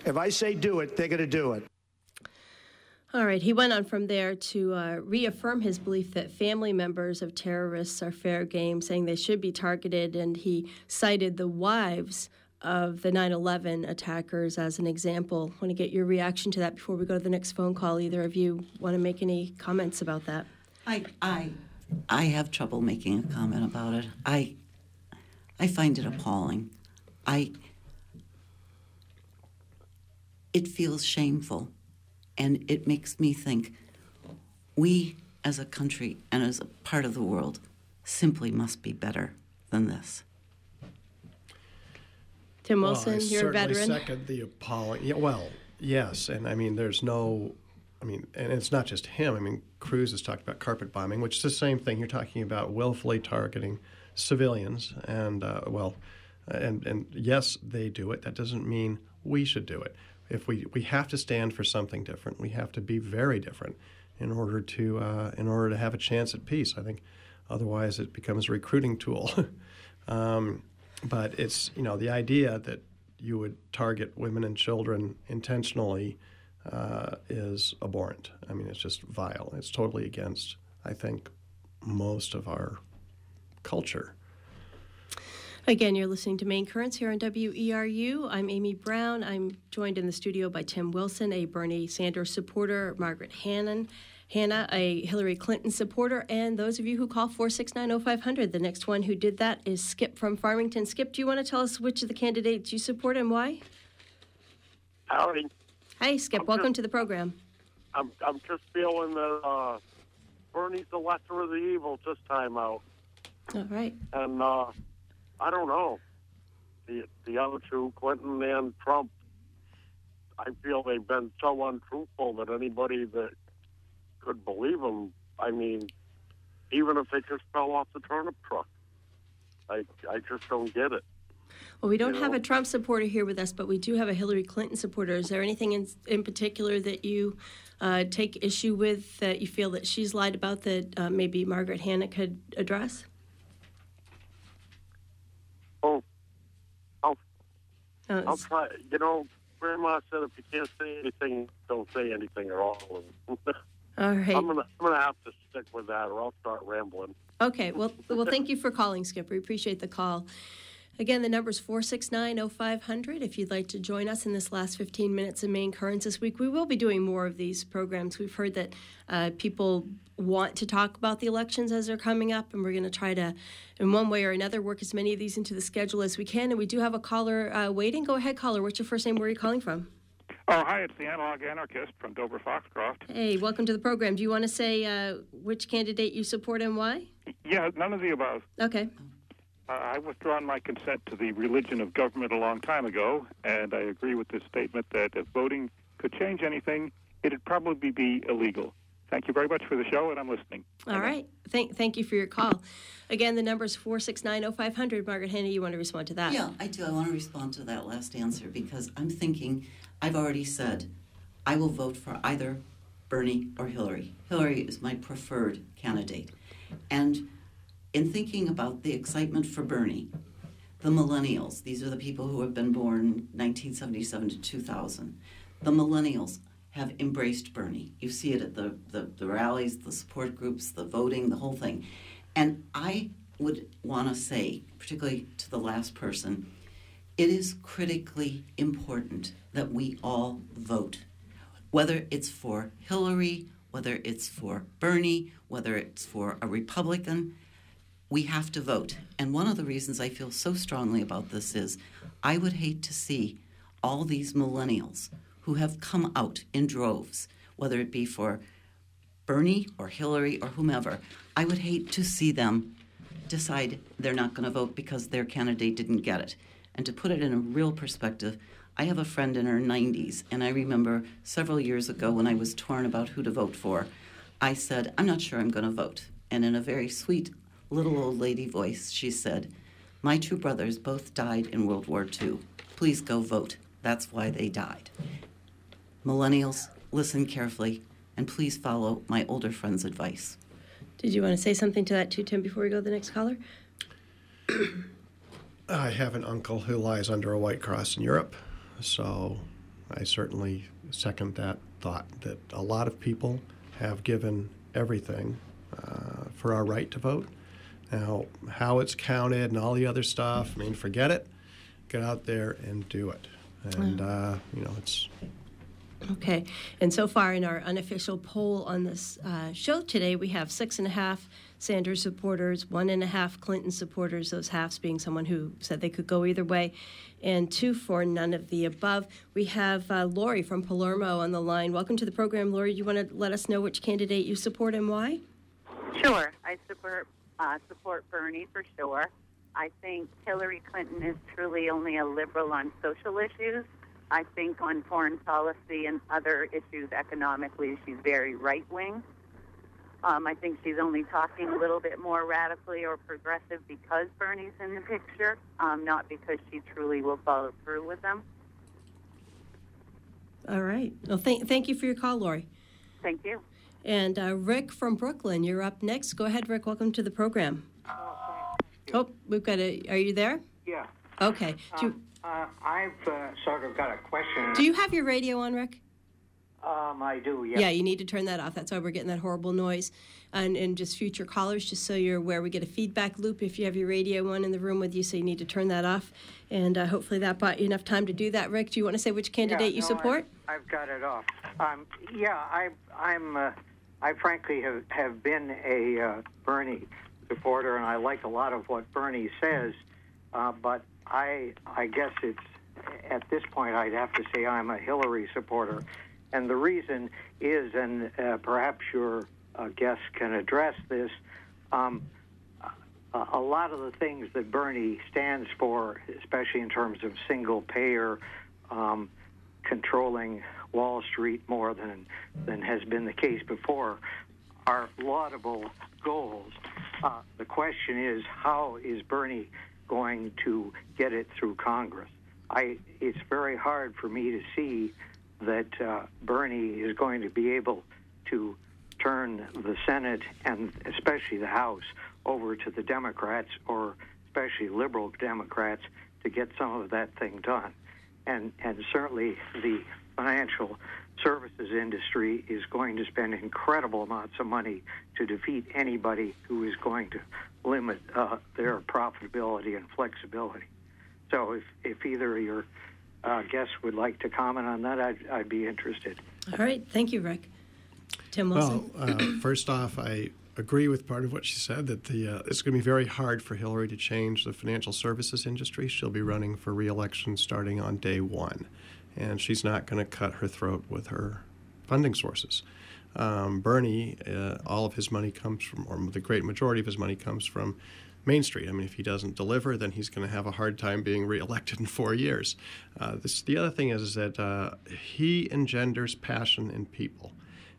If I say do it, they're going to do it. All right, he went on from there to uh, reaffirm his belief that family members of terrorists are fair game, saying they should be targeted. And he cited the wives of the 9 11 attackers as an example. want to get your reaction to that before we go to the next phone call. Either of you want to make any comments about that? I, I, I have trouble making a comment about it. I, I find it appalling. I, it feels shameful, and it makes me think we, as a country and as a part of the world, simply must be better than this. Tim Wilson, I you're a veteran. Second the apology. Yeah, well, yes, and I mean, there's no. I mean, and it's not just him. I mean, Cruz has talked about carpet bombing, which is the same thing. You're talking about willfully targeting civilians, and uh, well, and and yes, they do it. That doesn't mean we should do it. If we we have to stand for something different, we have to be very different in order to uh, in order to have a chance at peace. I think otherwise it becomes a recruiting tool. [LAUGHS] um, but it's you know the idea that you would target women and children intentionally uh, is abhorrent. I mean, it's just vile. It's totally against, I think, most of our culture. Again, you're listening to Main Currents here on WERU. I'm Amy Brown. I'm joined in the studio by Tim Wilson, a Bernie Sanders supporter, Margaret Hannon, Hanna, a Hillary Clinton supporter, and those of you who call 4690500. The next one who did that is Skip from Farmington. Skip, do you want to tell us which of the candidates you support and why? Howdy. Hi, Skip. Welcome to the program. I'm I'm just feeling that uh, Bernie's the lesser of the evils this time out, All right. and uh, I don't know the the other two, Clinton and Trump. I feel they've been so untruthful that anybody that could believe them, I mean, even if they just fell off the turnip truck, I I just don't get it. Well, we don't You have know? a Trump supporter here with us, but we do have a Hillary Clinton supporter. Is there anything in, in particular that you uh, take issue with that you feel that she's lied about that uh, maybe Margaret Hanna could address? Oh, I'll Uh, I'll try. You know, Grandma said if you can't say anything, don't say anything at all. [LAUGHS] All right. I'm gonna I'm gonna have to stick with that, or I'll start rambling. Okay. Well, [LAUGHS] well, thank you for calling, Skip. We appreciate the call. Again, the number is 469 0500 if you'd like to join us in this last 15 minutes of Main Currents this week. We will be doing more of these programs. We've heard that uh, people want to talk about the elections as they're coming up, and we're going to try to, in one way or another, work as many of these into the schedule as we can. And we do have a caller uh, waiting. Go ahead, caller. What's your first name? Where are you calling from? Oh, hi, it's the Analog Anarchist from Dover Foxcroft. Hey, welcome to the program. Do you want to say uh, which candidate you support and why? Yeah, none of the above. Okay. Uh, I withdrawn my consent to the religion of government a long time ago, and I agree with this statement that if voting could change anything, it'd probably be illegal. Thank you very much for the show, and I'm listening. All right. Thank, thank you for your call. Again, the number is 469 0500. Margaret Hanna, you want to respond to that? Yeah, I do. I want to respond to that last answer because I'm thinking, I've already said, I will vote for either Bernie or Hillary. Hillary is my preferred candidate. And in thinking about the excitement for Bernie, the millennials, these are the people who have been born 1977 to 2000, the millennials have embraced Bernie. You see it at the, the, the rallies, the support groups, the voting, the whole thing. And I would want to say, particularly to the last person, it is critically important that we all vote. Whether it's for Hillary, whether it's for Bernie, whether it's for a Republican, we have to vote. And one of the reasons I feel so strongly about this is I would hate to see all these millennials who have come out in droves, whether it be for Bernie or Hillary or whomever, I would hate to see them decide they're not going to vote because their candidate didn't get it. And to put it in a real perspective, I have a friend in her 90s, and I remember several years ago when I was torn about who to vote for, I said, I'm not sure I'm going to vote. And in a very sweet little old lady voice, she said, My two brothers both died in World War II. Please go vote. That's why they died. Millennials, listen carefully, and please follow my older friend's advice. Did you want to say something to that too, Tim, before we go to the next caller? [CLEARS THROAT] I have an uncle who lies under a white cross in Europe, so I certainly second that thought that a lot of people have given everything uh, for our right to vote. Now, how it's counted and all the other stuff, I mean, forget it. Get out there and do it. And, uh, you know, it's Okay. And so far in our unofficial poll on this uh, show today, we have six and a half Sanders supporters, one and a half Clinton supporters, those halves being someone who said they could go either way, and two for none of the above. We have uh, Lori from Palermo on the line. Welcome to the program, Lori. You want to let us know which candidate you support and why? Sure, I support uh, support Bernie for sure. I think Hillary Clinton is truly only a liberal on social issues. I think on foreign policy and other issues economically, she's very right wing. Um, I think she's only talking a little bit more radically or progressive because Bernie's in the picture, um, not because she truly will follow through with them. All right. Well, thank, thank you for your call, Lori. Thank you. And uh, Rick from Brooklyn, you're up next. Go ahead, Rick. Welcome to the program. Oh, we've got a. Are you there? Yeah. Okay. Do you, Uh, I've uh, sort of got a question. do you have your radio on, Rick? Um, I do. Yeah. Yeah, you need to turn that off. That's why we're getting that horrible noise. And, and just future callers, just so you're aware, we get a feedback loop if you have your radio on in the room with you, so you need to turn that off. And uh, hopefully that bought you enough time to do that. Rick, do you want to say which candidate Yeah, you support? I, I've got it off. Um, yeah, I, I'm. Uh, I frankly have, have been a uh, Bernie supporter, and I like a lot of what Bernie says. Uh, but I, I guess it's at this point I'd have to say I'm a Hillary supporter, And the reason is, and uh, perhaps your uh, guests can address this, um, a, lot of the things that Bernie stands for, especially in terms of single payer, um, controlling Wall Street more than than has been the case before, are laudable goals. Uh, the question is, how is Bernie going to get it through Congress? I, it's very hard for me to see that uh, Bernie is going to be able to turn the Senate and especially the House over to the Democrats or especially liberal Democrats to get some of that thing done. And, and certainly the financial services industry is going to spend incredible amounts of money to defeat anybody who is going to limit uh, their profitability and flexibility. So if, if either of your uh, guests would like to comment on that, I'd, I'd be interested. All right. Thank you, Rick. Tim Wilson. Well, uh, first off, I agree with part of what she said that the uh, it's going to be very hard for Hillary to change the financial services industry. She'll be running for reelection starting on day one, and she's not going to cut her throat with her funding sources. Um, Bernie, uh, all of his money comes from, or the great majority of his money comes from Main Street. I mean, if he doesn't deliver, then he's going to have a hard time being reelected in four years. Uh, this, the other thing is, is that uh, he engenders passion in people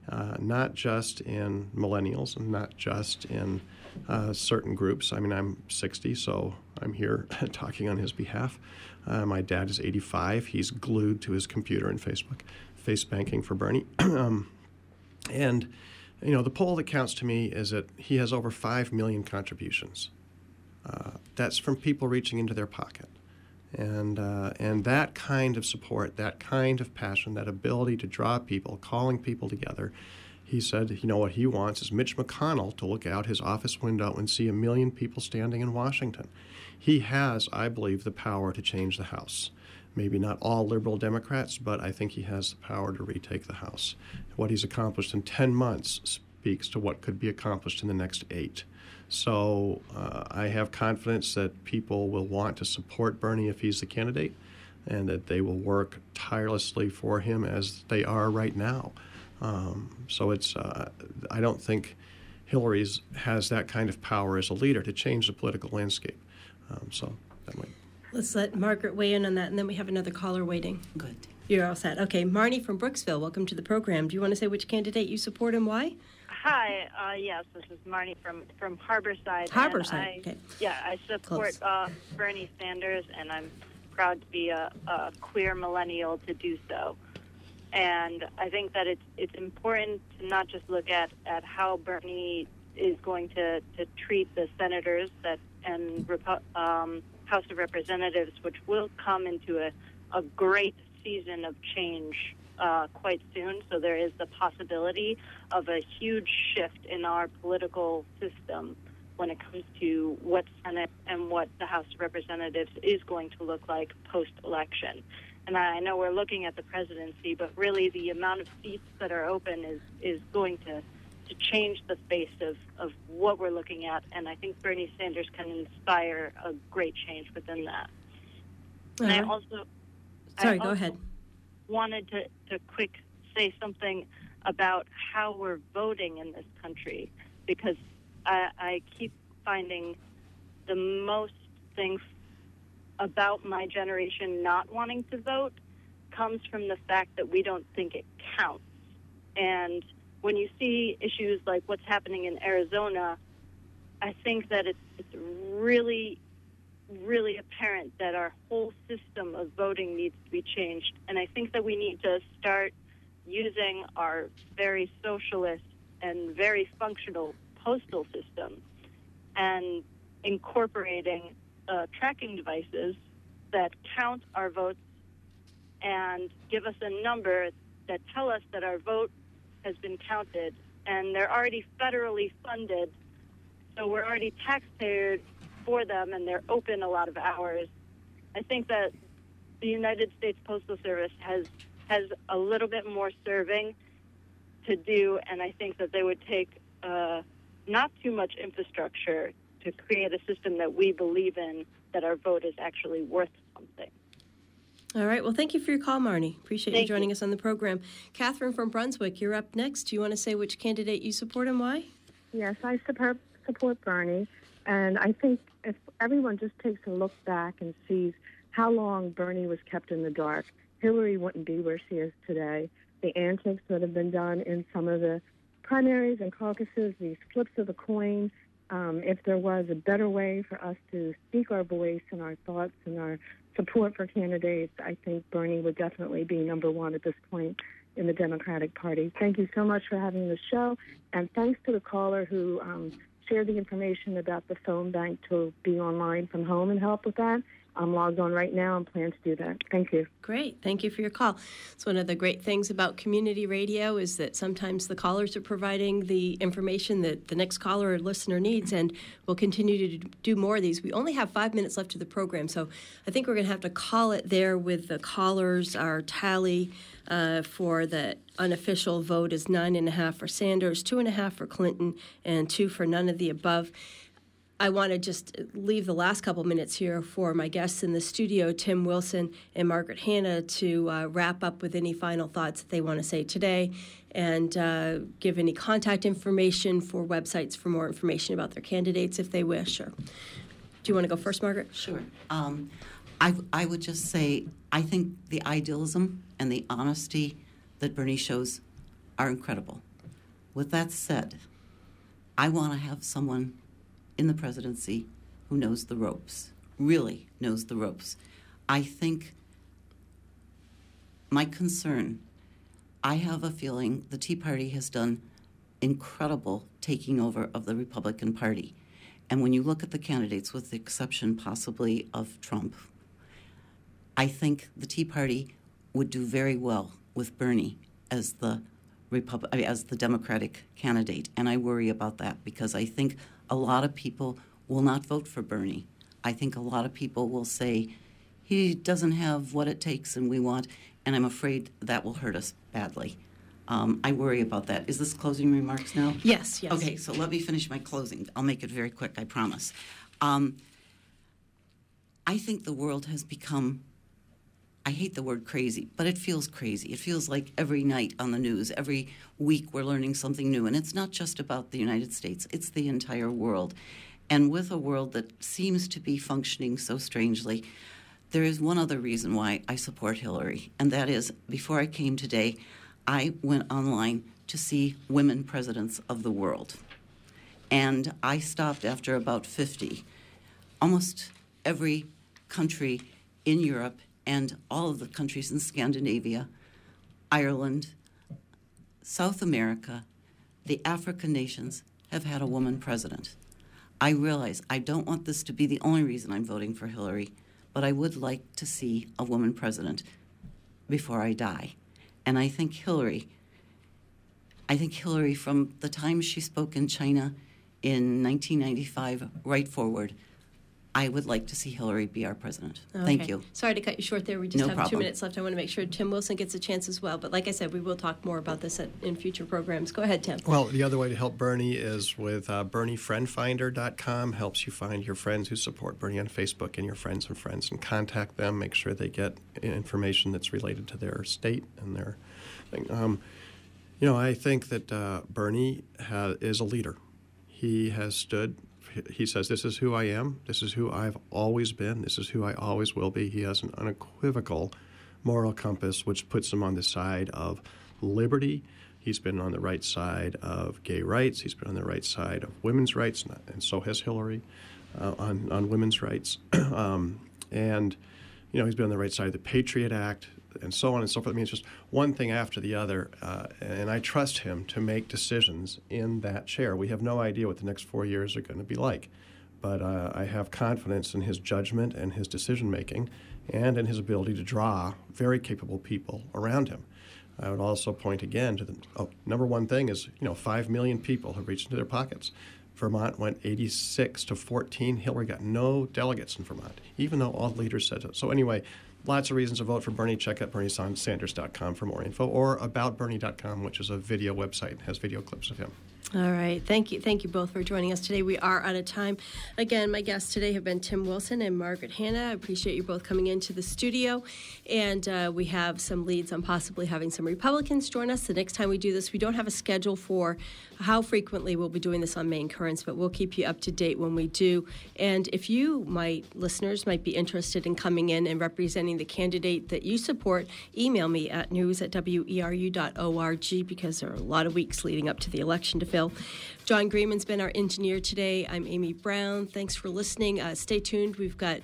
uh, not just in millennials and not just in uh, certain groups. I mean, I'm 60, so I'm here [LAUGHS] talking on his behalf. Uh, my dad is 85. He's glued to his computer and Facebook, face banking for Bernie. [CLEARS THROAT] um, and, you know, the poll that counts to me is that he has over 5 million contributions. Uh, that's from people reaching into their pocket. And, uh, and that kind of support, that kind of passion, that ability to draw people, calling people together, he said, you know, what he wants is Mitch McConnell to look out his office window and see a million people standing in Washington. He has, I believe, the power to change the House. Maybe not all liberal Democrats, but I think he has the power to retake the House. What he's accomplished in 10 months speaks to what could be accomplished in the next eight. So uh, I have confidence that people will want to support Bernie if he's the candidate and that they will work tirelessly for him as they are right now. Um, so it's, uh, I don't think Hillary's has that kind of power as a leader to change the political landscape. Um, so that might. Let's let Margaret weigh in on that, and then we have another caller waiting. Good. You're all set. Okay, Marnie from Brooksville, welcome to the program. Do you want to say which candidate you support and why? Hi, uh, yes, this is Marnie from from Harborside. Harborside, I, okay. Yeah, I support uh, Bernie Sanders, and I'm proud to be a, a queer millennial to do so. And I think that it's it's important to not just look at, at how Bernie is going to, to treat the senators that and um, House of Representatives, which will come into a, a great season of change uh, quite soon. So there is the possibility of a huge shift in our political system when it comes to what Senate and what the House of Representatives is going to look like post election. And I know we're looking at the presidency, but really the amount of seats that are open is, is going to, to change the face of, of what we're looking at. And I think Bernie Sanders can inspire a great change within that. Uh-huh. And I also. Sorry, I go ahead wanted to, to quick say something about how we're voting in this country because I, I keep finding the most things about my generation not wanting to vote comes from the fact that we don't think it counts. And when you see issues like what's happening in Arizona, I think that it's, it's really really apparent that our whole system of voting needs to be changed. And I think that we need to start using our very socialist and very functional postal system and incorporating uh, tracking devices that count our votes and give us a number that tell us that our vote has been counted. And they're already federally funded, so we're already taxpayer for them and they're open a lot of hours. I think that the United States Postal Service has has a little bit more serving to do, and I think that they would take uh, not too much infrastructure to create a system that we believe in, that our vote is actually worth something. All right. Well, thank you for your call, Marnie. Appreciate Thank you joining you. us on the program. Catherine from Brunswick, you're up next. Do you want to say which candidate you support and why? Yes, I support support Bernie, and I think if everyone just takes a look back and sees how long Bernie was kept in the dark, Hillary wouldn't be where she is today. The antics that have been done in some of the primaries and caucuses, these flips of the coin. Um, if there was a better way for us to speak our voice and our thoughts and our support for candidates, I think Bernie would definitely be number one at this point in the Democratic Party. Thank you so much for having the show, and thanks to the caller who um, shared the information about the phone bank to be online from home and help with that. I'm logged on right now and plan to do that. Thank you. Great. Thank you for your call. It's one of the great things about community radio is that sometimes the callers are providing the information that the next caller or listener needs, and we'll continue to do more of these. We only have five minutes left of the program, so I think we're going to have to call it there with the callers. Our tally uh, for the unofficial vote is nine and a half for Sanders, two and a half for Clinton, and two for none of the above. I want to just leave the last couple minutes here for my guests in the studio, Tim Wilson and Margaret Hanna, to uh, wrap up with any final thoughts that they want to say today and uh, give any contact information for websites for more information about their candidates if they wish. Or do you want to go first, Margaret? Sure. Um, I, I would just say I think the idealism and the honesty that Bernie shows are incredible. With that said, I want to have someone in the presidency who knows the ropes, really knows the ropes. I think my concern, I have a feeling the Tea Party has done incredible taking over of the Republican Party. And when you look at the candidates, with the exception possibly of Trump, I think the Tea Party would do very well with Bernie as the Repub- as the Democratic candidate, and I worry about that because I think a lot of people will not vote for Bernie. I think a lot of people will say he doesn't have what it takes, and we want, and I'm afraid that will hurt us badly. Um, I worry about that. Is this closing remarks now? Yes, yes. Okay, so let me finish my closing. I'll make it very quick, I promise. Um, I think the world has become I hate the word crazy, but it feels crazy. It feels like every night on the news, every week we're learning something new. And it's not just about the United States, it's the entire world. And with a world that seems to be functioning so strangely, there is one other reason why I support Hillary, and that is before I came today, I went online to see women presidents of the world. And I stopped after about 50. Almost every country in Europe and all of the countries in Scandinavia, Ireland, South America, the African nations have had a woman president. I realize I don't want this to be the only reason I'm voting for Hillary, but I would like to see a woman president before I die. And I think Hillary, I think Hillary, from the time she spoke in China in 1995 right forward, I would like to see Hillary be our president. Thank you. Sorry to cut you short there. We just No have two minutes left. I want to make sure Tim Wilson gets a chance as well. But like I said, we will talk more about this at, in future programs. Go ahead, Tim. Well, the other way to help Bernie is with uh, BernieFriendFinder.com. Helps you find your friends who support Bernie on Facebook and your friends and friends and contact them. Make sure they get information that's related to their state and their thing. Um, you know, I think that uh, Bernie ha- is a leader. He has stood. He says, "This is who I am. This is who I've always been. This is who I always will be." He has an unequivocal moral compass, which puts him on the side of liberty. He's been on the right side of gay rights. He's been on the right side of women's rights, and- so has Hillary uh, on on women's rights. [CLEARS THROAT] um, and you know, he's been on the right side of the Patriot Act, and so on and so forth. I mean, it's just one thing after the other, uh, and I trust him to make decisions in that chair. We have no idea what the next four years are going to be like, but uh, I have confidence in his judgment and his decision making, and in his ability to draw very capable people around him. I would also point again to the oh, number one thing is you know five million people have reached into their pockets. Vermont went 86 to 14. Hillary got no delegates in Vermont, even though all the leaders said so. So anyway, lots of reasons to vote for Bernie. Check out BernieSanders.com for more info, or AboutBernie.com, which is a video website and has video clips of him. All right. Thank you. Thank you both for joining us today. We are out of time. Again, my guests today have been Tim Wilson and Margaret Hanna. I appreciate you both coming into the studio. And uh, we have some leads on possibly having some Republicans join us. The next time we do this, we don't have a schedule for how frequently we'll be doing this on Main Currents, but we'll keep you up to date when we do. And if you, my listeners, might be interested in coming in and representing the candidate that you support, email me at news at weru.org because there are a lot of weeks leading up to the election to Phil. John Greenman's been our engineer today. I'm Amy Brown. Thanks for listening. Uh, stay tuned. We've got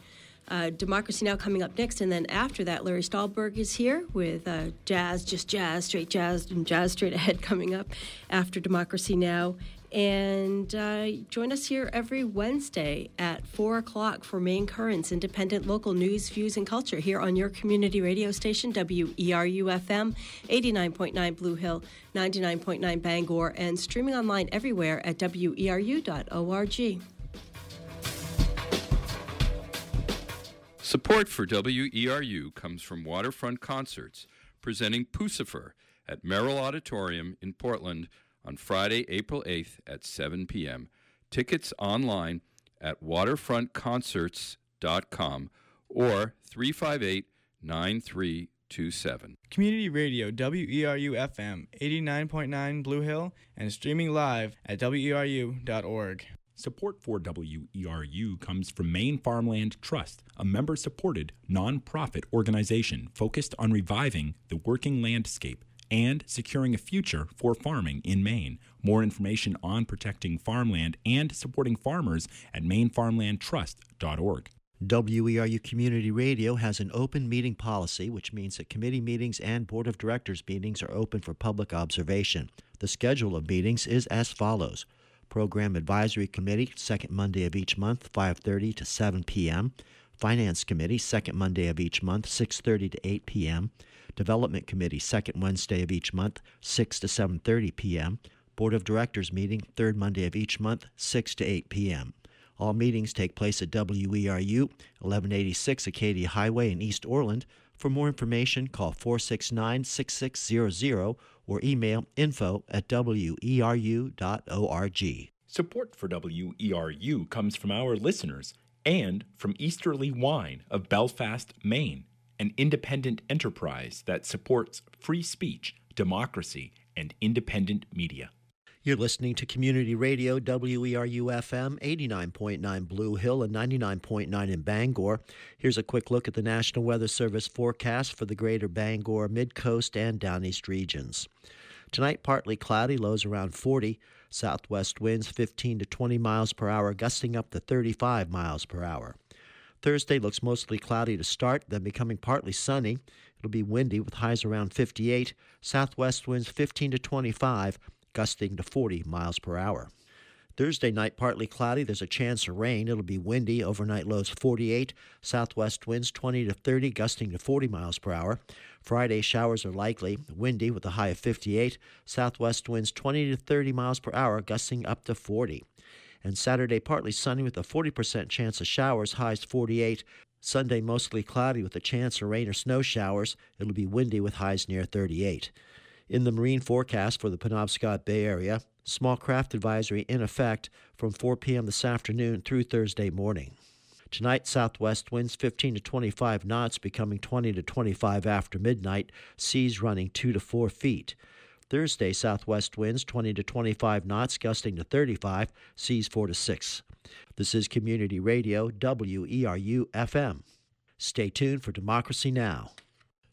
uh, Democracy Now! coming up next. And then after that, Larry Stahlberg is here with uh, jazz, just jazz, straight jazz, and jazz straight ahead coming up after Democracy Now! And uh, join us here every Wednesday at 4 o'clock for Main Currents, independent local news, views, and culture here on your community radio station, WERU FM, 89.9 Blue Hill, 99.9 Bangor, and streaming online everywhere at weru.org. Support for WERU comes from Waterfront Concerts, presenting Puscifer at Merrill Auditorium in Portland on Friday, April 8th at 7 p.m. Tickets online at waterfrontconcerts.com or 358 9327. Community Radio WERU FM 89.9 Blue Hill and streaming live at weru.org. Support for WERU comes from Maine Farmland Trust, a member supported nonprofit organization focused on reviving the working landscape and securing a future for farming in Maine. More information on protecting farmland and supporting farmers at mainefarmlandtrust.org. WERU Community Radio has an open meeting policy, which means that committee meetings and board of directors meetings are open for public observation. The schedule of meetings is as follows: Program Advisory Committee, second Monday of each month, 5:30 to 7 p.m. Finance Committee, second Monday of each month, 6:30 to 8 p.m. Development Committee, second Wednesday of each month, 6 to 7:30 p.m. Board of Directors meeting, third Monday of each month, 6 to 8 p.m. All meetings take place at WERU, 1186 Acadia Highway in East Orland. For more information, call 469 6600 or email info at weru.org. Support for WERU comes from our listeners and from Easterly Wine of Belfast, Maine an independent enterprise that supports free speech, democracy, and independent media. You're listening to Community Radio, WERU FM, 89.9 Blue Hill and 99.9 in Bangor. Here's a quick look at the National Weather Service forecast for the greater Bangor, Midcoast, and Downeast regions. Tonight, partly cloudy, lows around 40, southwest winds 15 to 20 miles per hour, gusting up to 35 miles per hour. Thursday looks mostly cloudy to start, then becoming partly sunny. It'll be windy with highs around 58, southwest winds 15 to 25, gusting to 40 miles per hour. Thursday night, partly cloudy. There's a chance of rain. It'll be windy. Overnight lows 48. Southwest winds 20 to 30, gusting to 40 miles per hour. Friday, showers are likely. Windy with a high of 58. Southwest winds 20 to 30 miles per hour, gusting up to 40 and Saturday partly sunny with a 40% chance of showers, highs 48. Sunday mostly cloudy with a chance of rain or snow showers. It'll be windy with highs near 38. In the marine forecast for the Penobscot Bay Area, small craft advisory in effect from 4 p.m. this afternoon through Thursday morning. Tonight, southwest winds 15 to 25 knots, becoming 20 to 25 after midnight, seas running 2 to 4 feet. Thursday, southwest winds 20 to 25 knots, gusting to 35, seas 4 to 6. This is Community Radio, WERU FM. Stay tuned for Democracy Now!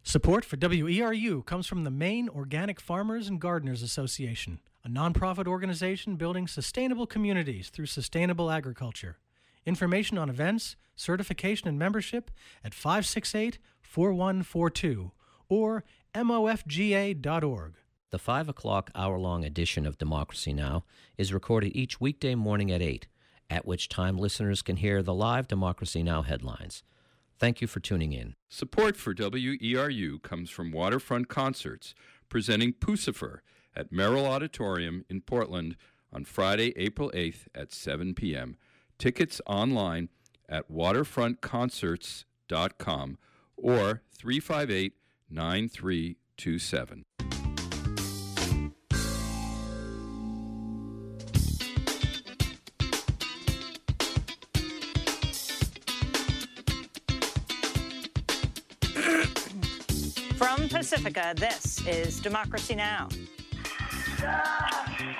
Support for WERU comes from the Maine Organic Farmers and Gardeners Association, a nonprofit organization building sustainable communities through sustainable agriculture. Information on events, certification, and membership at 568 4142 or mofga.org. The 5 o'clock hour long edition of Democracy Now! is recorded each weekday morning at 8, at which time listeners can hear the live Democracy Now! headlines. Thank you for tuning in. Support for WERU comes from Waterfront Concerts, presenting Puscifer at Merrill Auditorium in Portland on Friday, April 8th at 7 p.m. Tickets online at waterfrontconcerts.com or 358 9327. Pacifica, this is Democracy Now!